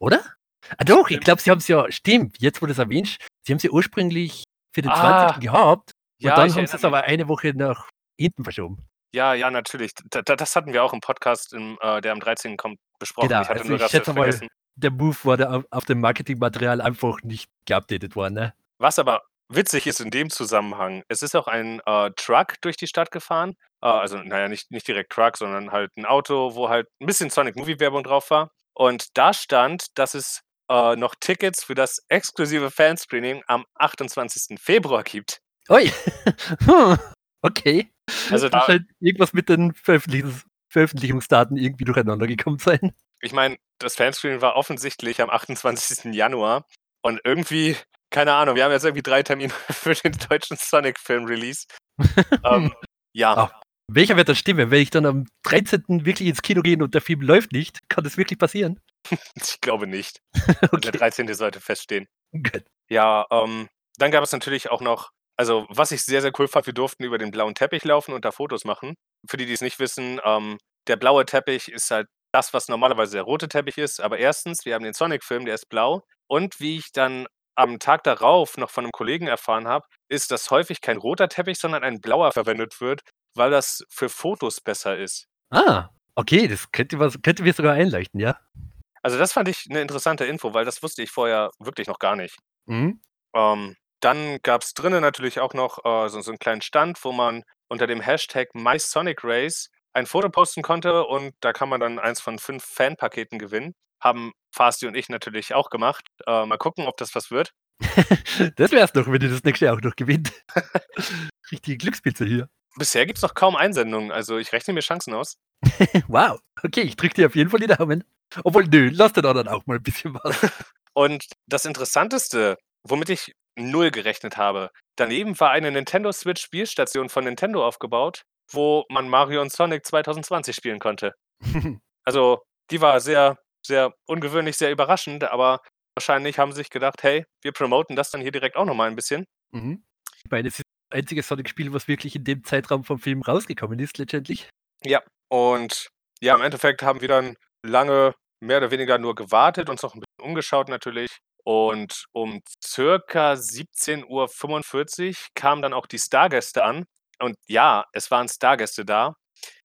Oder? Ah doch, ich glaube, sie haben es ja, stimmt, jetzt wo du es erwähnst, sie haben sie ursprünglich für den 20. Ah. gehabt und Ja, dann haben sie es aber eine Woche nach hinten verschoben. Ja, ja, natürlich. D d das hatten wir auch im Podcast, im, äh, der am 13. kommt, besprochen. Genau, ich hatte also nur ich das schätze mal, der Move war da auf, auf dem Marketingmaterial einfach nicht geupdatet worden, ne? Was aber witzig ist in dem Zusammenhang, es ist auch ein äh, Truck durch die Stadt gefahren. Äh, also, naja, nicht, nicht direkt Truck, sondern halt ein Auto, wo halt ein bisschen Sonic Movie Werbung drauf war. Und da stand, dass es äh, noch Tickets für das exklusive Fanscreening am 28. Februar gibt. Ui. Hm, okay. Also Da da, scheint irgendwas mit den Veröffentlichungs Veröffentlichungsdaten irgendwie durcheinander gekommen sein. ich meine, das Fanscreening war offensichtlich am 28. Januar. Und irgendwie, keine Ahnung, wir haben jetzt irgendwie drei Termine für den deutschen Sonic-Film-Release. ähm, ja, Ah, welcher wird das stimmen? Wenn ich dann am 13. wirklich ins Kino gehe und der Film läuft nicht, kann das wirklich passieren? ich glaube nicht. Der Okay, 13. sollte feststehen. gut. Ja, ähm, dann gab es natürlich auch noch, also was ich sehr, sehr cool fand, wir durften über den blauen Teppich laufen und da Fotos machen. Für die, die es nicht wissen, ähm, der blaue Teppich ist halt das, was normalerweise der rote Teppich ist. Aber erstens, wir haben den Sonic-Film, der ist blau. Und wie ich dann am Tag darauf noch von einem Kollegen erfahren habe, ist, dass häufig kein roter Teppich, sondern ein blauer verwendet wird, weil das für Fotos besser ist. Ah, okay, das könnte, könnte mir sogar einleuchten, ja? Also das fand ich eine interessante Info, weil das wusste ich vorher wirklich noch gar nicht. Mhm. Ähm, dann gab es drinnen natürlich auch noch äh, so, so einen kleinen Stand, wo man unter dem Hashtag MySonicRace ein Foto posten konnte und da kann man dann eins von fünf Fanpaketen gewinnen. Haben Fasti und ich natürlich auch gemacht. Äh, mal gucken, ob das was wird. das wär's doch, wenn ihr das nächste Jahr auch noch gewinnt. Richtige Glückspilze hier. Bisher gibt es noch kaum Einsendungen, also ich rechne mir Chancen aus. Wow. Okay, ich drücke dir auf jeden Fall die Daumen. Obwohl, nö, lass dir da dann auch mal ein bisschen was. Und das Interessanteste, womit ich null gerechnet habe, daneben war eine Nintendo Switch Spielstation von Nintendo aufgebaut, wo man Mario und Sonic 2020 spielen konnte. Also, die war sehr, sehr ungewöhnlich, sehr überraschend, aber wahrscheinlich haben sie sich gedacht, hey, wir promoten das dann hier direkt auch nochmal ein bisschen. mhm. Ich meine, es ist das einzige Sonic-Spiel, was wirklich in dem Zeitraum vom Film rausgekommen ist, letztendlich. Ja, und ja, im Endeffekt haben wir dann lange mehr oder weniger nur gewartet, uns noch ein bisschen umgeschaut natürlich. Und um circa 17.45 Uhr kamen dann auch die Stargäste an. Und ja, es waren Stargäste da.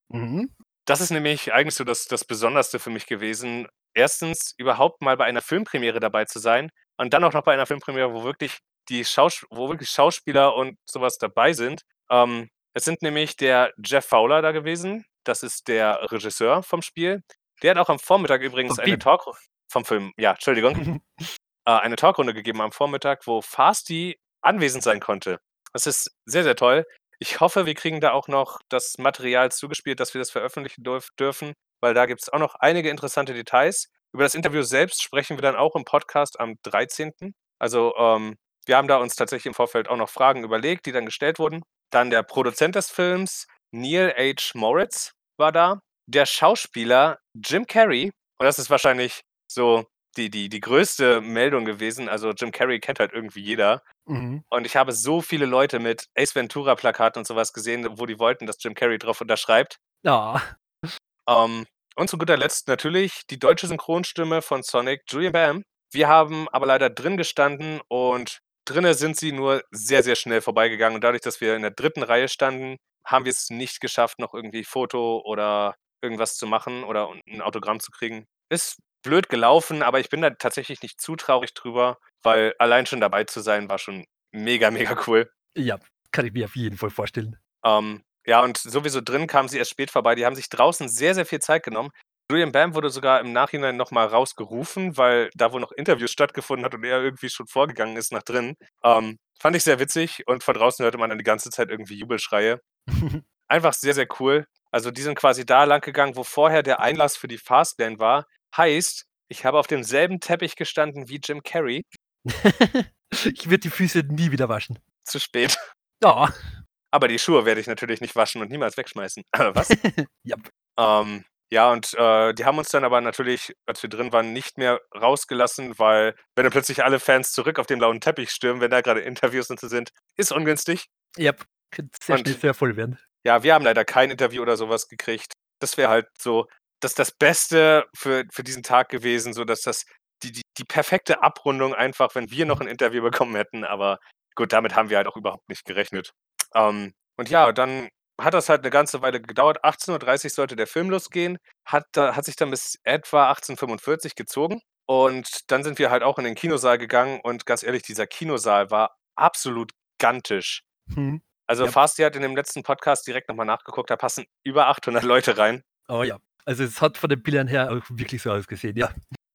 Mhm. Das ist nämlich eigentlich so das, das Besonderste für mich gewesen. Erstens, überhaupt mal bei einer Filmpremiere dabei zu sein und dann auch noch bei einer Filmpremiere, wo wirklich die Schaus wo wirklich Schauspieler und sowas dabei sind. Ähm, es sind nämlich der Jeff Fowler da gewesen. Das ist der Regisseur vom Spiel. Der hat auch am Vormittag übrigens eine. Talk vom Film, ja, Entschuldigung, äh, eine Talkrunde gegeben am Vormittag, wo Fasti anwesend sein konnte. Das ist sehr, sehr toll. Ich hoffe, wir kriegen da auch noch das Material zugespielt, dass wir das veröffentlichen dürf dürfen, weil da gibt's auch noch einige interessante Details. Über das Interview selbst sprechen wir dann auch im Podcast am 13. Also, ähm, wir haben da uns tatsächlich im Vorfeld auch noch Fragen überlegt, die dann gestellt wurden. Dann der Produzent des Films, Neil H. Moritz, war da. Der Schauspieler Jim Carrey, und das ist wahrscheinlich so die die die größte Meldung gewesen. Also, Jim Carrey kennt halt irgendwie jeder. Mhm. Und ich habe so viele Leute mit Ace Ventura Plakaten und sowas gesehen, wo die wollten, dass Jim Carrey drauf unterschreibt. Ja. Ähm, und zu guter Letzt natürlich die deutsche Synchronstimme von Sonic, Julian Bam. Wir haben aber leider drin gestanden und drinne sind sie nur sehr, sehr schnell vorbeigegangen. Und dadurch, dass wir in der 3. Reihe standen, haben wir's nicht geschafft, noch irgendwie Foto oder irgendwas zu machen oder 'n Autogramm zu kriegen. Ist blöd gelaufen, aber ich bin da tatsächlich nicht zu traurig drüber, weil allein schon dabei zu sein, war schon mega, mega cool. Ja, kann ich mir auf jeden Fall vorstellen. Ähm, ja, und sowieso drin kamen sie erst spät vorbei. Die haben sich draußen sehr, sehr viel Zeit genommen. Julian Bam wurde sogar im Nachhinein noch mal rausgerufen, weil da wohl noch Interviews stattgefunden hat und er irgendwie schon vorgegangen ist nach drinnen. Ähm, fand ich sehr witzig und von draußen hörte man dann die ganze Zeit irgendwie Jubelschreie. Einfach sehr, sehr cool. Also, die sind quasi da langgegangen, wo vorher der Einlass für die Fastlane war. Heißt, ich habe auf demselben Teppich gestanden wie Jim Carrey. Ich würde die Füße nie wieder waschen. Zu spät. Ja. Aber die Schuhe werde ich natürlich nicht waschen und niemals wegschmeißen. Was? Jap. Ähm, ja, und, äh, die haben uns dann aber natürlich, als wir drin waren, nicht mehr rausgelassen, weil wenn dann plötzlich alle Fans zurück auf den blauen Teppich stürmen, wenn da grade Interviews und so sind, ist ungünstig. Jap, könnte sehr schnell Und sehr voll werden. ja, wir haben leider kein Interview oder so was gekriegt. Das wäre halt so das das Beste für für diesen Tag gewesen, so dass das die die die perfekte Abrundung einfach, wenn wir noch 'n Interview bekommen hätten, aber gut, damit haben wir halt auch überhaupt nicht gerechnet. Ähm, und ja, dann hat das halt 'ne ganze Weile gedauert. 18:30 sollte der Film losgehen, hat da hat sich dann bis etwa 18:45 gezogen und dann sind wir halt auch in den Kinosaal gegangen und ganz ehrlich, dieser Kinosaal war absolut gigantisch. Mhm. Also, Jap. Fasti hat in dem letzten Podcast direkt noch mal nachgeguckt, da passen über 800 Leute rein. Oh ja. Also, es hat von den Bildern her auch wirklich so ausgesehen, ja.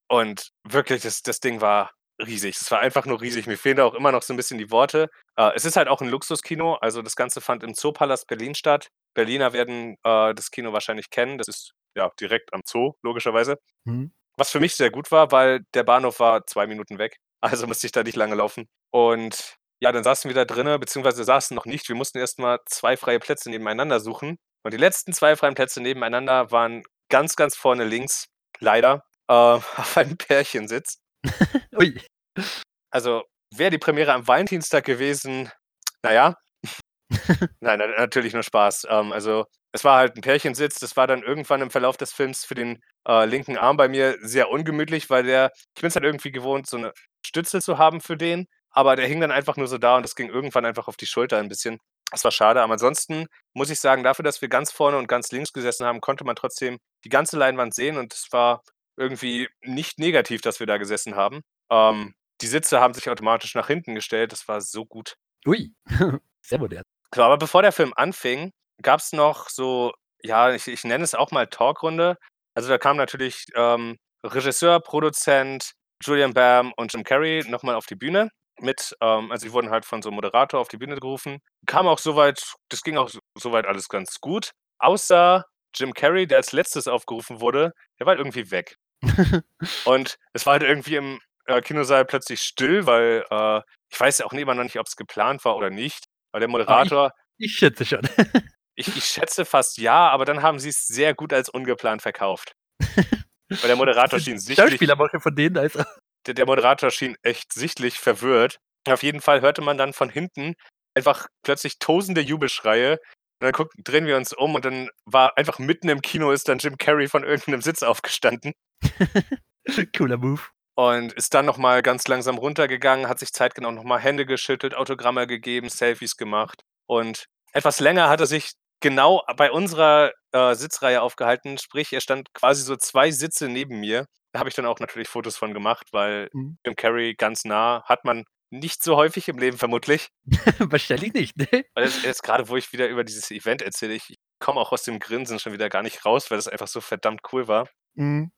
Und wirklich, das das Ding war riesig. Es war einfach nur riesig. Mir fehlen da auch immer noch so 'n bisschen die Worte. Äh, es ist halt auch 'n Luxuskino, also, das Ganze fand im Zoopalast Berlin statt. Berliner werden, äh, das Kino wahrscheinlich kennen. Das ist, ja, direkt am Zoo, logischerweise. Mhm. Was für mich sehr gut war, weil der Bahnhof war 2 Minuten weg. Also, musste ich da nicht lange laufen. Und ja, dann saßen wir da drinnen, beziehungsweise saßen noch nicht. Wir mussten erst mal 2 freie Plätze nebeneinander suchen. Und die letzten 2 freien Plätze nebeneinander waren ganz, ganz vorne links, leider, äh, auf einem Pärchensitz. Ui. Also, wäre die Premiere am Valentinstag gewesen, na ja. Nein, na natürlich nur Spaß. Ähm, also, es war halt 'n Pärchensitz. Das war dann irgendwann im Verlauf des Films für den, äh, linken Arm bei mir sehr ungemütlich, weil der ich bin's halt irgendwie gewohnt, so 'ne Stütze zu haben für den, aber der hing dann einfach nur so da und das ging irgendwann einfach auf die Schulter ein bisschen. Das war schade, aber ansonsten muss ich sagen, dafür, dass wir ganz vorne und ganz links gesessen haben, konnte man trotzdem die ganze Leinwand sehen und es war irgendwie nicht negativ, dass wir da gesessen haben. Ähm, die Sitze haben sich automatisch nach hinten gestellt. Das war so gut. Ui, sehr modern. So, aber bevor der Film anfing, gab's noch so, ja, ich ich nenne es auch mal Talkrunde. Also, da kam natürlich, ähm, Regisseur, Produzent, Julian Bam und Jim Carrey noch mal auf die Bühne mit ähm, also, die wurden halt von so 'nem Moderator auf die Bühne gerufen. Kam auch so weit das ging auch s so weit alles ganz gut, außer Jim Carrey, der als Letztes aufgerufen wurde, der war halt irgendwie weg. Und es war halt irgendwie im, äh, Kinosaal plötzlich still, weil, äh ich weiß ja auch immer noch nicht, ob's geplant war oder nicht, weil der Aber ich Moderator ich schätze schon. ich ich schätze fast ja, aber dann haben sie's sehr gut als ungeplant verkauft. Weil der Moderator schien sichtlich von denen, also. der der Moderator schien echt sichtlich verwirrt. Auf jeden Fall hörte man dann von hinten einfach plötzlich tosende Jubelschreie. Und dann guck drehen wir uns um und dann war einfach mitten im Kino ist dann Jim Carrey von irgend 'nem Sitz aufgestanden. Cooler Move. Und ist dann noch mal ganz langsam runtergegangen, hat sich Zeit genommen, noch mal Hände geschüttelt, Autogramme gegeben, Selfies gemacht. Und etwas länger hat er sich genau bei unserer, äh, Sitzreihe aufgehalten, sprich, er stand quasi so 2 Sitze neben mir. Da habe ich dann auch natürlich Fotos von gemacht, weil Mhm. Jim Carrey ganz nah hat man nicht so häufig im Leben vermutlich. Wahrscheinlich nicht, ne? Weil jetzt jetzt grade, wo ich wieder über dieses Event erzähle, ich komme auch aus dem Grinsen schon wieder gar nicht raus, weil das einfach so verdammt cool war. Mhm.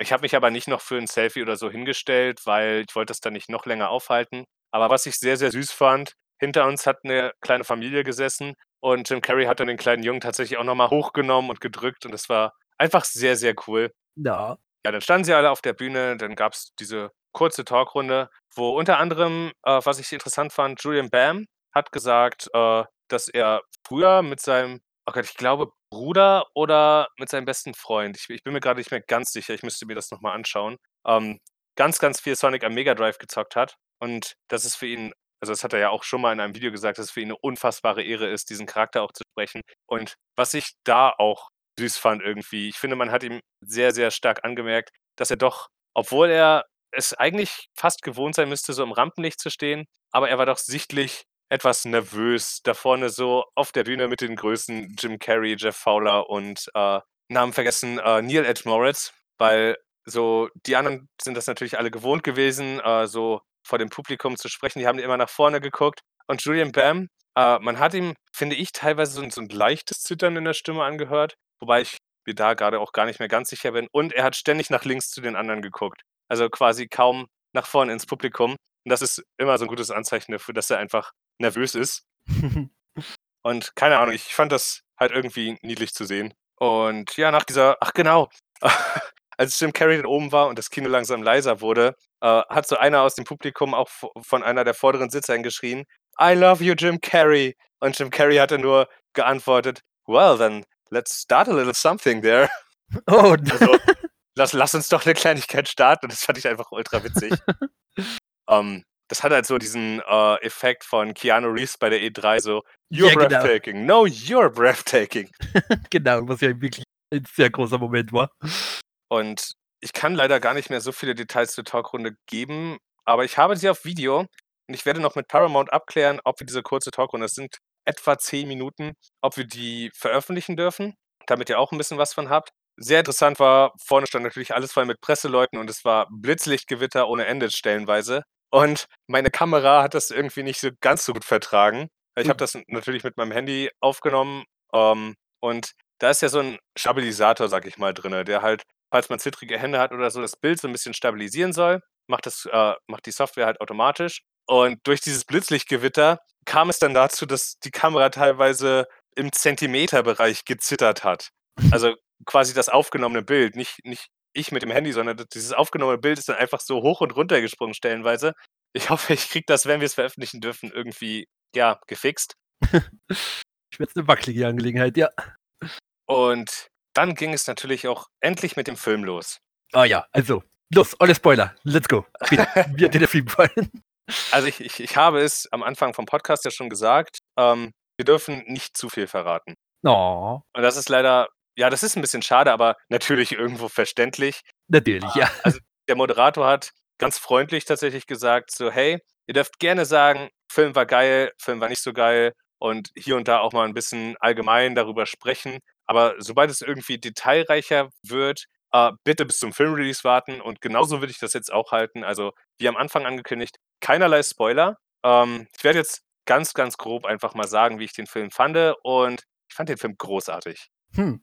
Ich habe mich aber nicht noch für 'n Selfie oder so hingestellt, weil ich wollte das dann nicht noch länger aufhalten. Aber was ich sehr, sehr süß fand, hinter uns hat 'ne kleine Familie gesessen und Jim Carrey hat dann den kleinen Jungen tatsächlich auch noch mal hochgenommen und gedrückt und das war einfach sehr, sehr cool. Ja. Ja, dann standen sie alle auf der Bühne, dann gab's diese kurze Talkrunde, wo unter anderem, äh, was ich interessant fand, Julian Bam hat gesagt, äh, dass er früher mit seinem oh Gott, ich glaube, Bruder oder mit seinem besten Freund, ich ich bin mir grade nicht mehr ganz sicher, ich müsste mir das noch mal anschauen, ähm, ganz, ganz viel Sonic am Mega Drive gezockt hat und dass es für ihn also, das hat er ja auch schon mal in einem Video gesagt, dass es für ihn 'ne unfassbare Ehre ist, diesen Charakter auch zu sprechen. Und was ich da auch süß fand irgendwie, ich finde, man hat ihm sehr, sehr stark angemerkt, dass er doch, obwohl er es eigentlich fast gewohnt sein müsste, so im Rampenlicht zu stehen, aber er war doch sichtlich etwas nervös da vorne so auf der Bühne mit den Größen Jim Carrey, Jeff Fowler und, äh, Namen vergessen, äh, Neil Edge Moritz, weil so die anderen sind das natürlich alle gewohnt gewesen, äh, so vor dem Publikum zu sprechen. Die haben immer nach vorne geguckt. Und Julian Bam, äh, man hat ihm, finde ich, teilweise so 'n so 'n leichtes Zittern in der Stimme angehört, wobei ich mir da grade auch gar nicht mehr ganz sicher bin. Und er hat ständig nach links zu den anderen geguckt. Also, quasi kaum nach vorne ins Publikum. Und das ist immer so 'n gutes Anzeichen dafür, dass er einfach nervös ist. Und keine Ahnung, ich fand das halt irgendwie niedlich zu sehen. Und ja, nach dieser ach genau, als Jim Carrey dann oben war und das Kino langsam leiser wurde, äh, hat so einer aus dem Publikum auch von einer der vorderen Sitzreihen geschrien: „I love you, Jim Carrey.“ Und Jim Carrey hatte nur geantwortet: „Well, then let's start a little something there.“ Oh. Also, lass lass uns doch 'ne Kleinigkeit starten und das fand ich einfach ultra witzig. Ähm, das hat halt so diesen, äh, Effekt von Keanu Reeves bei der E3 so: „You're Ja, genau. breathtaking. No, you're breathtaking.“ Genau, was ja wirklich ein sehr großer Moment war. Und ich kann leider gar nicht mehr so viele Details zur Talkrunde geben, aber ich habe sie auf Video und ich werde noch mit Paramount abklären, ob wir diese kurze Talkrunde es sind etwa 10 Minuten, ob wir die veröffentlichen dürfen, damit ihr auch 'n bisschen was von habt. Sehr interessant war, vorne stand natürlich alles voll mit Presseleuten und es war Blitzlichtgewitter ohne Ende stellenweise. Und meine Kamera hat das irgendwie nicht so ganz so gut vertragen. Ich habe Ui. das natürlich mit meinem Handy aufgenommen, ähm, und da ist ja so 'n Stabilisator, sage ich mal, drinnen, der halt, falls man zittrige Hände hat oder so, das Bild so 'n bisschen stabilisieren soll, macht das äh, macht die Software halt automatisch. Und durch dieses Blitzlichtgewitter kam es dann dazu, dass die Kamera teilweise im Zentimeterbereich gezittert hat. Also, quasi das aufgenommene Bild, nicht nicht ich mit dem Handy, sondern dieses aufgenommene Bild ist dann einfach so hoch und runter gesprungen stellenweise. Ich hoffe, ich kriege das, wenn wir's veröffentlichen dürfen, irgendwie, ja, gefixt. Ich werd's 'ne wackelige Angelegenheit, ja. Und dann ging es natürlich auch endlich mit dem Film los. Ah ja, also, los, alle Spoiler, let's go. Bitte, dir der Film gefallen? Also, ich ich ich habe es am Anfang vom Podcast ja schon gesagt, ähm, wir dürfen nicht zu viel verraten. Oh. Und das ist leider ja, das ist 'n bisschen schade, aber natürlich irgendwo verständlich. Natürlich, ja. Ah, also, der Moderator hat ganz freundlich tatsächlich gesagt so: „Hey, ihr dürft gerne sagen, Film war geil, Film war nicht so geil und hier und da auch mal 'n bisschen allgemein darüber sprechen. Aber sobald es irgendwie detailreicher wird, äh, bitte bis zum Filmrelease warten.“ Und genauso würde ich das jetzt auch halten. Also, wie am Anfang angekündigt, keinerlei Spoiler. Ähm, ich werde jetzt ganz, ganz grob einfach mal sagen, wie ich den Film fand und ich fand den Film großartig. Hm.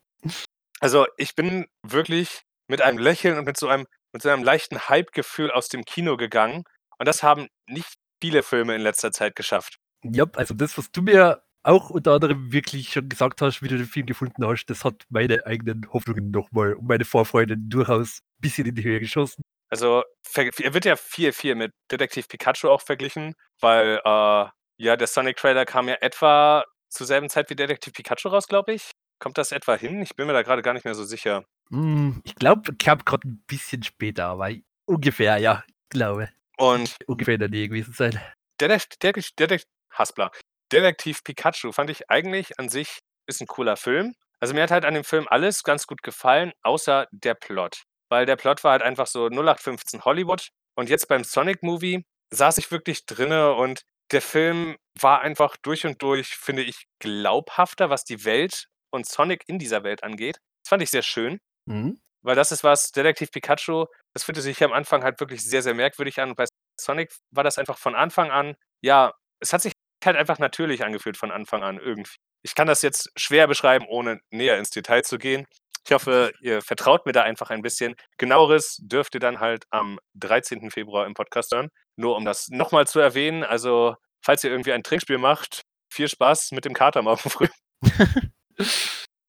Also, ich bin wirklich mit einem Lächeln und mit so einem mit so einem leichten Hypegefühl aus dem Kino gegangen und das haben nicht viele Filme in letzter Zeit geschafft. Jap, also das, was du mir auch unter anderem wirklich schon gesagt hast, wie du den Film gefunden hast, das hat meine eigenen Hoffnungen noch mal und meine Vorfreude durchaus bisschen in die Höhe geschossen. Also, er wird ja viel, viel mit Detektiv Pikachu auch verglichen, weil, äh, ja, der Sonic-Trailer kam ja etwa zur selben Zeit wie Detektiv Pikachu raus, glaube ich. Kommt das etwa hin? Ich bin mir da grade gar nicht mehr so sicher. Hm, ich glaube, kam grad 'n bisschen später, aber ungefähr, ja, glaube. Und Ungefähr in der Nähe gewesen sein. Detekt Detekt Detekt Haspler. Detektiv Pikachu fand ich eigentlich an sich ist 'n cooler Film. Also, mir hat halt an dem Film alles ganz gut gefallen, außer der Plot. Weil der Plot war halt einfach so 08/15 Hollywood und jetzt beim Sonic Movie saß ich wirklich drinnen und der Film war einfach durch und durch, finde ich, glaubhafter, was die Welt und Sonic in dieser Welt angeht. Das fand ich sehr schön. Mhm. Weil das ist was Detektiv Pikachu, das fühlte sich am Anfang halt wirklich sehr, sehr merkwürdig an und bei Sonic war das einfach von Anfang an ja, es hat sich halt einfach natürlich angefühlt von Anfang an irgendwie. Ich kann das jetzt schwer beschreiben, ohne näher ins Detail zu gehen. Ich hoffe, ihr vertraut mir da einfach ein bisschen. Genaueres dürft ihr dann halt am 13. Februar im Podcast hören. Nur um das nochmal zu erwähnen, also falls ihr irgendwie ein Trinkspiel macht, viel Spaß mit dem Kater morgen früh.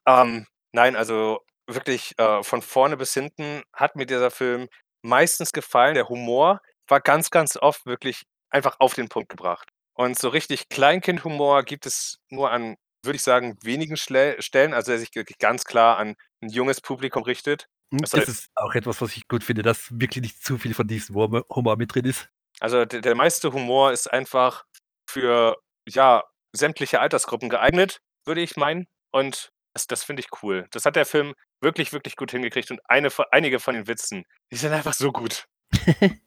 ähm, nein, also wirklich äh, von vorne bis hinten hat mir dieser Film meistens gefallen. Der Humor war ganz, ganz oft wirklich einfach auf den Punkt gebracht. Und so richtig Kleinkind-Humor gibt es nur an, würde ich sagen, wenigen Schle Stellen, also der sich wirklich ganz klar an ein junges Publikum richtet. Hm, Das das ist auch etwas, was ich gut finde, dass wirklich nicht zu viel von diesem Humor Humor mit drin ist. Also der, der meiste Humor ist einfach für ja sämtliche Altersgruppen geeignet, würde ich meinen. Und das, das finde ich cool. Das hat der Film wirklich, wirklich gut hingekriegt. Und eine, einige von den Witzen, die sind einfach so gut.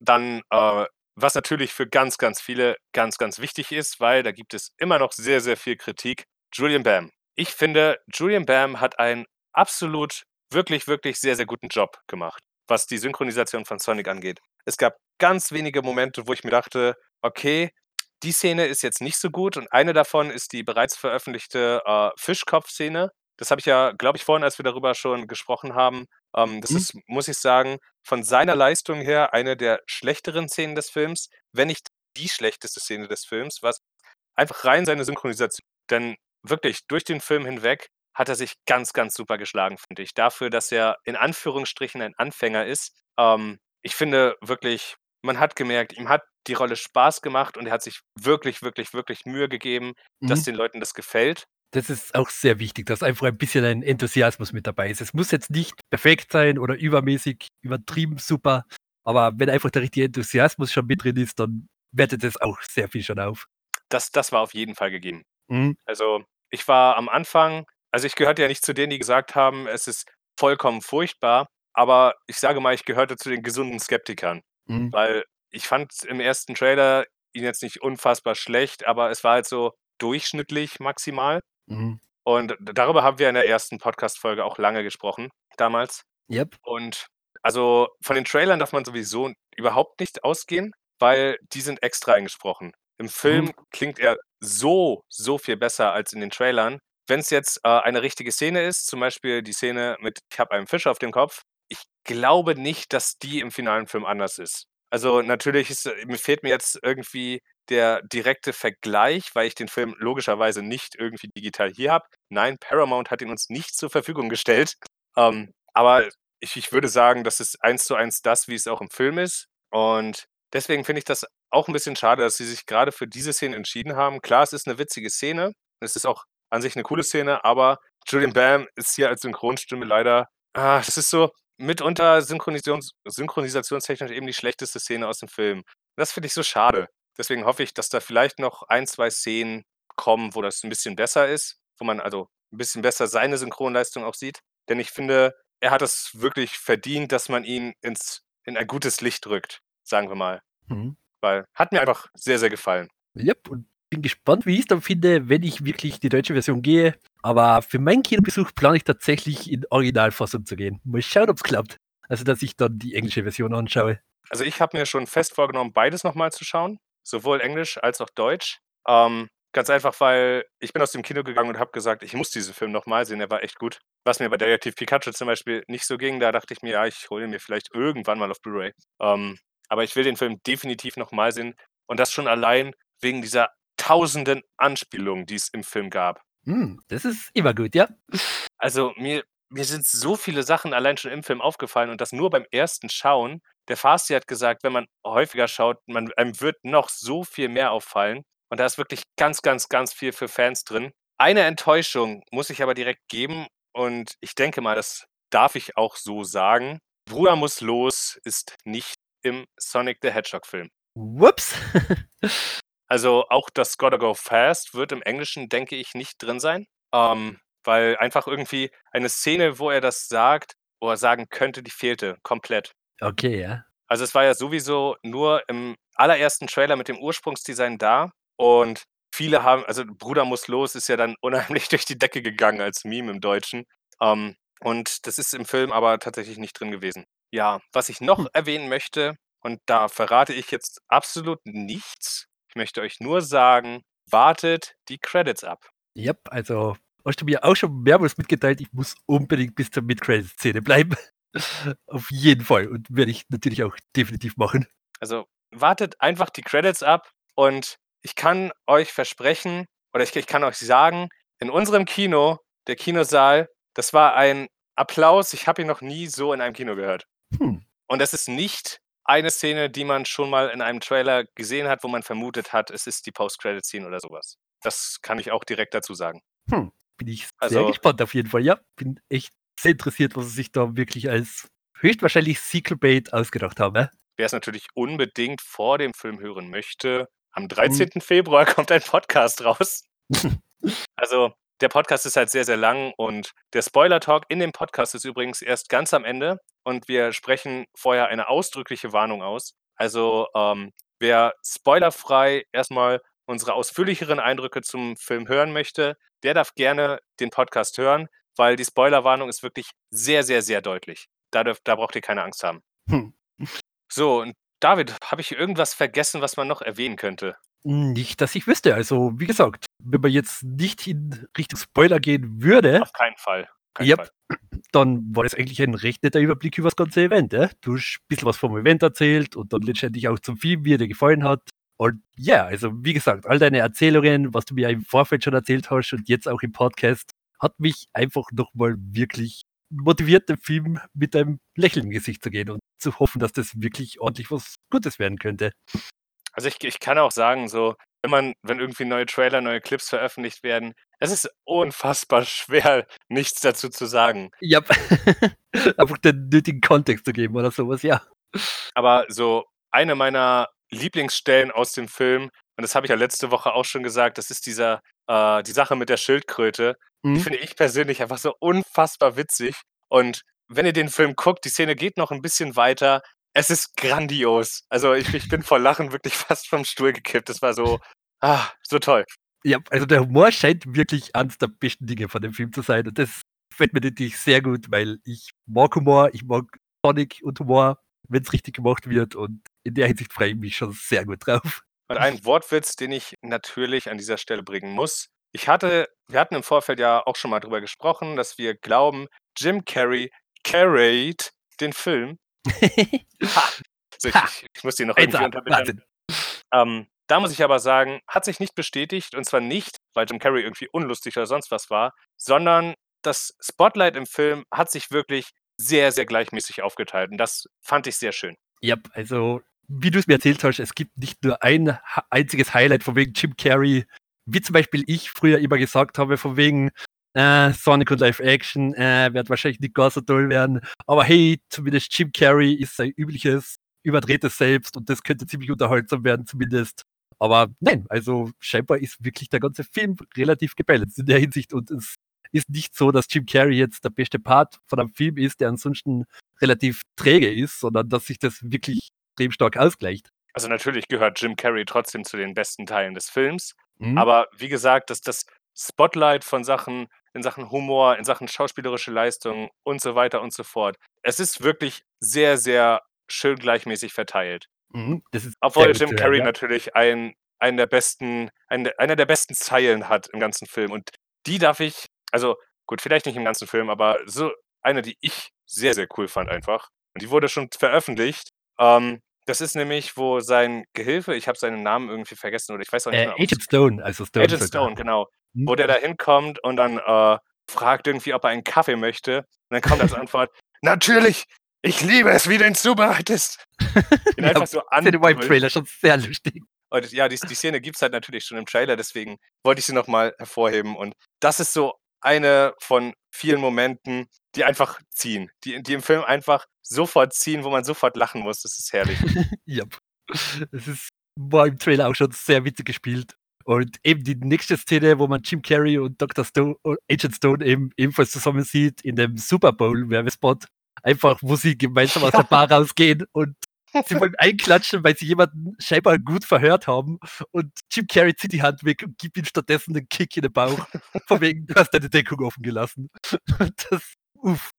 Dann, äh, was natürlich für ganz, ganz viele ganz, ganz wichtig ist, weil da gibt es immer noch sehr, sehr viel Kritik. Julian Bam. Ich finde, Julian Bam hat einen absolut, wirklich, wirklich sehr, sehr guten Job gemacht, was die Synchronisation von Sonic angeht. Es gab ganz wenige Momente, wo ich mir dachte, okay, die Szene ist jetzt nicht so gut und eine davon ist die bereits veröffentlichte äh, Fischkopf-Szene. Das habe ich ja, glaube ich, vorhin, als wir darüber schon gesprochen haben. Ähm, das Mhm. ist, muss ich sagen, von seiner Leistung her eine der schlechteren Szenen des Films, wenn nicht die schlechteste Szene des Films, was einfach rein seine Synchronisation. Denn wirklich durch den Film hinweg hat er sich ganz, ganz super geschlagen, finde ich. Dafür, dass er in Anführungsstrichen ein Anfänger ist. Ähm, ich finde wirklich, man hat gemerkt, ihm hat die Rolle Spaß gemacht und er hat sich wirklich, wirklich, wirklich Mühe gegeben, dass Mhm. den Leuten das gefällt. Das ist auch sehr wichtig, dass einfach ein bisschen ein Enthusiasmus mit dabei ist. Es muss jetzt nicht perfekt sein oder übermäßig übertrieben super, aber wenn einfach der richtige Enthusiasmus schon mit drin ist, dann wertet es auch sehr viel schon auf. Das, das war auf jeden Fall gegeben. Mhm. Also ich war am Anfang, also ich gehörte ja nicht zu denen, die gesagt haben, es ist vollkommen furchtbar, aber ich sage mal, ich gehörte zu den gesunden Skeptikern, Mhm. weil ich fand im ersten Trailer ihn jetzt nicht unfassbar schlecht, aber es war halt so durchschnittlich maximal. Mhm. Und darüber haben wir in der ersten Podcast-Folge auch lange gesprochen, damals. Yep. Und also von den Trailern darf man sowieso überhaupt nicht ausgehen, weil die sind extra eingesprochen. Im Film Mhm. klingt er so, so viel besser als in den Trailern. Wenn es jetzt äh, eine richtige Szene ist, zum Beispiel die Szene mit Ich habe einen Fisch auf dem Kopf, ich glaube nicht, dass die im finalen Film anders ist. Also natürlich ist, äh, fehlt mir jetzt irgendwie der direkte Vergleich, weil ich den Film logischerweise nicht irgendwie digital hier habe. Nein, Paramount hat ihn uns nicht zur Verfügung gestellt. Ähm, aber ich, ich würde sagen, das ist eins zu eins das, wie es auch im Film ist. Und deswegen finde ich das auch ein bisschen schade, dass sie sich gerade für diese Szene entschieden haben. Klar, es ist eine witzige Szene. Es ist auch an sich eine coole Szene, aber Julian Bam ist hier als Synchronstimme leider. Ah, das ist so mitunter Synchronisations synchronisationstechnisch eben die schlechteste Szene aus dem Film. Das finde ich so schade. Deswegen hoffe ich, dass da vielleicht noch ein, zwei Szenen kommen, wo das ein bisschen besser ist, wo man also ein bisschen besser seine Synchronleistung auch sieht. Denn ich finde, er hat es wirklich verdient, dass man ihn ins, in ein gutes Licht rückt, sagen wir mal. Mhm. Weil hat mir einfach sehr, sehr gefallen. Yep. Und bin gespannt, wie ich es dann finde, wenn ich wirklich die deutsche Version gehe. Aber für meinen Kinobesuch plane ich tatsächlich in Originalfassung zu gehen. Mal schauen, ob es klappt. Also, dass ich dann die englische Version anschaue. Also ich habe mir schon fest vorgenommen, beides nochmal zu schauen, sowohl Englisch als auch Deutsch. Ähm, ganz einfach, weil ich bin aus dem Kino gegangen und habe gesagt, ich muss diesen Film nochmal sehen, der war echt gut. Was mir bei Detective Pikachu zum Beispiel nicht so ging, da dachte ich mir, ja, ich hole ihn mir vielleicht irgendwann mal auf Blu-ray. Ähm, aber ich will den Film definitiv nochmal sehen und das schon allein wegen dieser tausenden Anspielungen, die es im Film gab. Hm, das ist immer gut, ja. Also mir, mir sind so viele Sachen allein schon im Film aufgefallen und das nur beim ersten Schauen. Der Fasti hat gesagt, wenn man häufiger schaut, man, einem wird noch so viel mehr auffallen. Und da ist wirklich ganz, ganz, ganz viel für Fans drin. Eine Enttäuschung muss ich aber direkt geben und ich denke mal, das darf ich auch so sagen. Bruder muss los ist nicht im Sonic the Hedgehog Film. Whoops. Also auch das Gotta Go Fast wird im Englischen, denke ich, nicht drin sein. Ähm, weil einfach irgendwie eine Szene, wo er das sagt, wo er sagen könnte, die fehlte komplett. okay, ja. Also es war ja sowieso nur im allerersten Trailer mit dem Ursprungsdesign da und viele haben, also Bruder muss los ist ja dann unheimlich durch die Decke gegangen als Meme im Deutschen. Ähm, und das ist im Film aber tatsächlich nicht drin gewesen. Ja, was ich noch Hm. erwähnen möchte, und da verrate ich jetzt absolut nichts. Ich möchte euch nur sagen, wartet die Credits ab. Yep, also hast du mir auch schon mehrmals mitgeteilt, ich muss unbedingt bis zur Mid-Credit-Szene bleiben. Auf jeden Fall. Und werde ich natürlich auch definitiv machen. Also wartet einfach die Credits ab und ich kann euch versprechen, oder ich, ich kann euch sagen, in unserem Kino, der Kinosaal, das war ein Applaus. Ich habe ihn noch nie so in einem Kino gehört. Hm. Und das ist nicht eine Szene, die man schon mal in einem Trailer gesehen hat, wo man vermutet hat, es ist die Post-Credit-Scene oder sowas. Das kann ich auch direkt dazu sagen. Hm. Bin ich sehr Also- gespannt auf jeden Fall. Ja, bin echt sehr interessiert, was sie sich da wirklich als höchstwahrscheinlich Sequel-Bait ausgedacht haben. Ne? Wer es natürlich unbedingt vor dem Film hören möchte, am 13. Februar kommt ein Podcast raus. Also der Podcast ist halt sehr, sehr lang und der Spoiler-Talk in dem Podcast ist übrigens erst ganz am Ende und wir sprechen vorher eine ausdrückliche Warnung aus. Also ähm, wer spoilerfrei erstmal unsere ausführlicheren Eindrücke zum Film hören möchte, der darf gerne den Podcast hören, weil die Spoilerwarnung ist wirklich sehr, sehr, sehr deutlich. Da, dürft, da braucht ihr keine Angst haben. Hm. So, und David, habe ich irgendwas vergessen, was man noch erwähnen könnte? Nicht, dass ich wüsste. Also, wie gesagt, wenn man jetzt nicht in Richtung Spoiler gehen würde, Auf keinen Fall. Kein Yep. Fall. dann war das eigentlich ein recht netter Überblick über das ganze Event. Ja? Du hast ein bisschen was vom Event erzählt und dann letztendlich auch zum Film, wie er dir gefallen hat. Und ja, also wie gesagt, all deine Erzählungen, was du mir im Vorfeld schon erzählt hast und jetzt auch im Podcast, hat mich einfach nochmal wirklich motiviert, den Film mit einem Lächeln im Gesicht zu gehen und zu hoffen, dass das wirklich ordentlich was Gutes werden könnte. Also ich, ich kann auch sagen, so, wenn man, wenn irgendwie neue Trailer, neue Clips veröffentlicht werden, es ist unfassbar schwer, nichts dazu zu sagen. Ja, einfach den nötigen Kontext zu geben oder sowas, ja. Aber so eine meiner Lieblingsstellen aus dem Film, und das habe ich ja letzte Woche auch schon gesagt, das ist dieser, äh, die Sache mit der Schildkröte. Die Mhm. finde ich persönlich einfach so unfassbar witzig. Und wenn ihr den Film guckt, die Szene geht noch ein bisschen weiter. Es ist grandios. Also ich, ich bin vor Lachen wirklich fast vom Stuhl gekippt. Das war so, ah, so toll. Ja, also der Humor scheint wirklich eines der besten Dinge von dem Film zu sein. Und das gefällt mir natürlich sehr gut, weil ich mag Humor, ich mag Sonic und Humor, wenn es richtig gemacht wird. Und in der Hinsicht freue ich mich schon sehr gut drauf. Und ein Wortwitz, den ich natürlich an dieser Stelle bringen muss. Ich hatte, wir hatten im Vorfeld ja auch schon mal drüber gesprochen, dass wir glauben, Jim Carrey carried den Film. Also ich, ich, muss die noch irgendwie unterbinden. Ähm, da muss ich aber sagen, hat sich nicht bestätigt und zwar nicht, weil Jim Carrey irgendwie unlustig oder sonst was war, sondern das Spotlight im Film hat sich wirklich sehr, sehr gleichmäßig aufgeteilt und das fand ich sehr schön. Ja, also wie du es mir erzählt hast, es gibt nicht nur ein einziges Highlight von wegen Jim Carrey, wie zum Beispiel ich früher immer gesagt habe, von wegen äh, Sonic und Live Action äh, wird wahrscheinlich nicht ganz so toll werden, aber hey, zumindest Jim Carrey ist sein übliches, überdrehtes Selbst und das könnte ziemlich unterhaltsam werden zumindest. Aber nein, also scheinbar ist wirklich der ganze Film relativ gebalanced in der Hinsicht und es ist nicht so, dass Jim Carrey jetzt der beste Part von einem Film ist, der ansonsten relativ träge ist, sondern dass sich das wirklich extrem stark ausgleicht. Also natürlich gehört Jim Carrey trotzdem zu den besten Teilen des Films, Mhm. aber wie gesagt, dass das Spotlight von Sachen in Sachen Humor, in Sachen schauspielerische Leistung und so weiter und so fort. Es ist wirklich sehr, sehr schön gleichmäßig verteilt. Mhm. Das ist Obwohl Jim Carrey ja. natürlich ein, einen der besten, einen, einer der besten Zeilen hat im ganzen Film. Und die darf ich, also gut, vielleicht nicht im ganzen Film, aber so eine, die ich sehr, sehr cool fand einfach. Und die wurde schon veröffentlicht. Ähm, das ist nämlich, wo sein Gehilfe, ich habe seinen Namen irgendwie vergessen oder ich weiß auch nicht Äh, mehr. Agent Stone, also Stone. Agent. Stone, genau. Wo der da hinkommt und dann äh, fragt irgendwie, ob er einen Kaffee möchte. Und dann kommt als Antwort, natürlich, ich liebe es, wie du ihn zubereitest. Ihn einfach so Das ist im anbrüllt. Trailer schon sehr lustig. Und ja, die, die Szene gibt es halt natürlich schon im Trailer, deswegen wollte ich sie nochmal hervorheben. Und das ist so eine von vielen Momenten, die einfach ziehen, die, die im Film einfach sofort ziehen, wo man sofort lachen muss. Das ist herrlich. ja. Es ist, war im Trailer auch schon sehr witzig gespielt. Und eben die nächste Szene, wo man Jim Carrey und Dr. Stone, und Agent Stone eben ebenfalls zusammen sieht in dem Super Bowl Werbespot. Einfach, wo sie gemeinsam aus der Bar rausgehen und sie wollen einklatschen, weil sie jemanden scheinbar gut verhört haben. Und Jim Carrey zieht die Hand weg und gibt ihm stattdessen einen Kick in den Bauch. Von wegen, du hast deine Deckung offen gelassen. Und das, uff,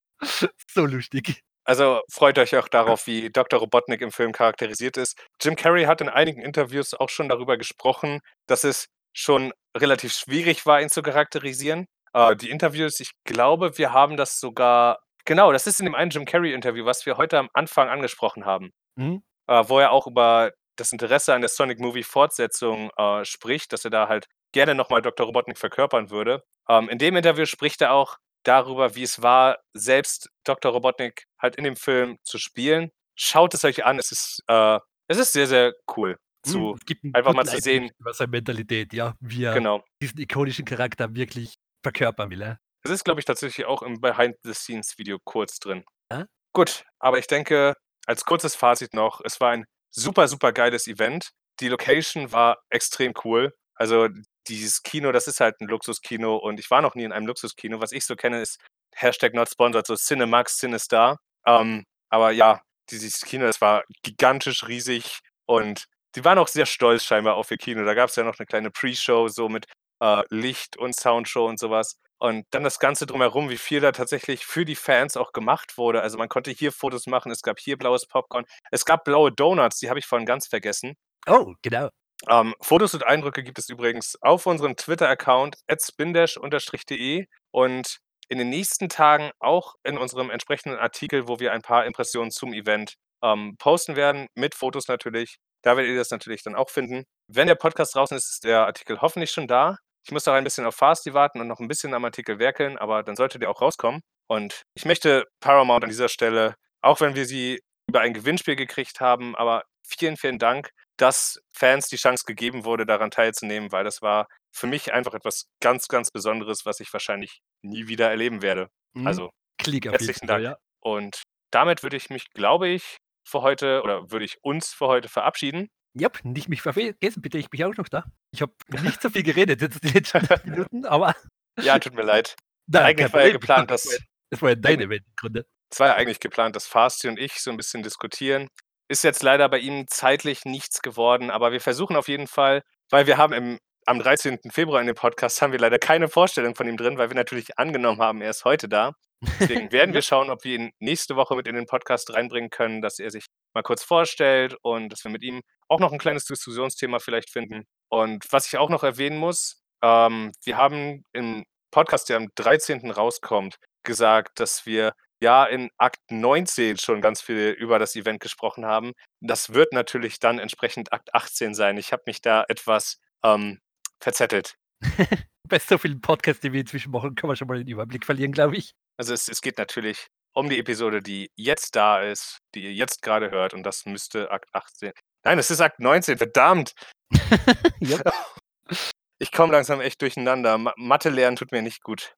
so lustig. Also freut euch auch darauf, wie Dr. Robotnik im Film charakterisiert ist. Jim Carrey hat in einigen Interviews auch schon darüber gesprochen, dass es schon relativ schwierig war, ihn zu charakterisieren. Äh, die Interviews, ich glaube, wir haben das sogar genau, das ist in dem einen Jim Carrey-Interview, was wir heute am Anfang angesprochen haben, Mhm. äh, wo er auch über das Interesse an der Sonic Movie Fortsetzung, äh, spricht, dass er da halt gerne noch mal Dr. Robotnik verkörpern würde. Ähm, in dem Interview spricht er auch darüber, wie es war, selbst Dr. Robotnik halt in dem Film zu spielen. Schaut es euch an, es ist, äh es ist sehr, sehr cool zu 'n einfach mal zu sehen über seine Mentalität, ja, wie er Genau. diesen ikonischen Charakter wirklich verkörpern will. Es ist, glaube ich, tatsächlich auch im Behind-the-Scenes-Video kurz drin. Ah. Gut, aber ich denke, als kurzes Fazit noch, es war ein super, super geiles Event. Die Location war extrem cool. Also, dieses Kino, das ist halt 'n Luxuskino und ich war noch nie in einem Luxuskino. Was ich so kenne, ist Hashtag not sponsored, so Cinemax, Cinestar. Ähm, aber ja, dieses Kino, das war gigantisch riesig und die waren auch sehr stolz scheinbar auf ihr Kino. Da gab's ja noch 'ne kleine Pre-Show so mit, äh, Licht und Soundshow und so was. Und dann das Ganze drumherum, wie viel da tatsächlich für die Fans auch gemacht wurde. Also, man konnte hier Fotos machen, es gab hier blaues Popcorn. Es gab blaue Donuts, die habe ich vorhin ganz vergessen. Oh, genau. Ähm, Fotos und Eindrücke gibt es übrigens auf unserem Twitter-Account @spindash_de und in den nächsten Tagen auch in unserem entsprechenden Artikel, wo wir ein paar Impressionen zum Event, ähm, posten werden, mit Fotos natürlich. Da werdet ihr das natürlich dann auch finden. Wenn der Podcast draußen ist, ist der Artikel hoffentlich schon da. Ich muss noch ein bisschen auf Fasti warten und noch 'n bisschen am Artikel werkeln, aber dann sollte der auch rauskommen. Und ich möchte Paramount an dieser Stelle, auch wenn wir sie über ein Gewinnspiel gekriegt haben, aber vielen, vielen Dank, dass Fans die Chance gegeben wurde, daran teilzunehmen, weil das war für mich einfach etwas ganz, ganz Besonderes, was ich wahrscheinlich nie wieder erleben werde. Mhm. Also, Klick herzlichen Dank. ja. Und damit würde ich mich, glaube ich, für heute oder würde ich uns für heute verabschieden. Jap, nicht mich vergessen bitte, ich bin auch noch da. Ich habe nicht so viel geredet jetzt die letzten Minuten, aber Ja, tut mir leid. Nein, Eigentlich war ja geplant, dass ja das war ja dein eigentlich Event im Grunde. es war ja eigentlich geplant, dass Fasti und ich so 'n bisschen diskutieren. Ist jetzt leider bei ihm zeitlich nichts geworden, aber wir versuchen auf jeden Fall weil wir haben im am 13. Februar in dem Podcast haben wir leider keine Vorstellung von ihm drin, weil wir natürlich angenommen haben, er ist heute da. Deswegen werden wir schauen, ob wir ihn nächste Woche mit in den Podcast reinbringen können, dass er sich mal kurz vorstellt und dass wir mit ihm auch noch 'n kleines Diskussionsthema vielleicht finden. Und was ich auch noch erwähnen muss, ähm, wir haben im Podcast, der am 13. rauskommt, gesagt, dass wir ja in Akt 19 schon ganz viel über das Event gesprochen haben. Das wird natürlich dann entsprechend Akt 18 sein. Ich habe mich da etwas, ähm, verzettelt. Bei so vielen Podcasts, die wir inzwischen machen, kann man schon mal den Überblick verlieren, glaube ich. Also, es es geht natürlich um die Episode, die jetzt da ist, die ihr jetzt grade hört und das müsste Akt 18 nein, es ist Akt 19, verdammt! Ich komme langsam echt durcheinander. Ma Mathe lernen tut mir nicht gut.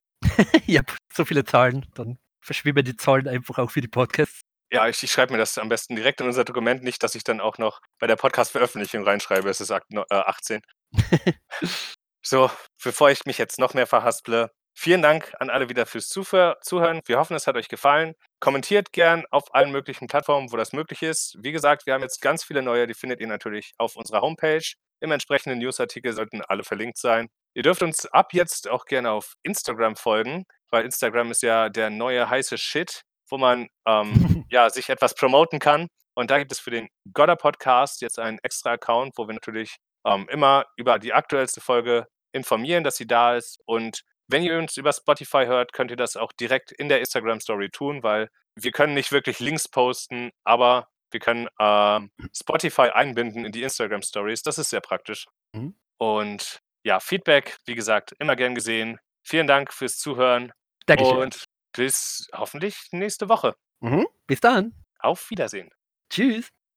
Jap, so viele Zahlen, dann verschwimmen die Zahlen einfach auch für die Podcasts. Ja, ich ich schreibe mir das am besten direkt in unser Dokument, nicht, dass ich dann auch noch bei der Podcast-Veröffentlichung reinschreibe, es ist Akt neu äh, 18. So, bevor ich mich jetzt noch mehr verhasple, vielen Dank an alle wieder fürs Zuhör Zuhören. Wir hoffen, es hat euch gefallen. Kommentiert gern auf allen möglichen Plattformen, wo das möglich ist. Wie gesagt, wir haben jetzt ganz viele neue, die findet ihr natürlich auf unserer Homepage. Im entsprechenden Newsartikel sollten alle verlinkt sein. Ihr dürft uns ab jetzt auch gerne auf Instagram folgen, weil Instagram ist ja der neue heiße Shit, wo man, ähm, ja, sich etwas promoten kann. Und da gibt es für den Godder Podcast jetzt einen extra Account, wo wir natürlich, ähm, immer über die aktuellste Folge informieren, dass sie da ist. Und wenn ihr uns über Spotify hört, könnt ihr das auch direkt in der Instagram-Story tun, weil wir können nicht wirklich Links posten, aber wir können, ähm, Spotify einbinden in die Instagram-Stories. Das ist sehr praktisch. Mhm. Und ja, Feedback, wie gesagt, immer gern gesehen. Vielen Dank fürs Zuhören Dankeschön. und bis hoffentlich nächste Woche. Mhm. Bis dann. Auf Wiedersehen. Tschüss.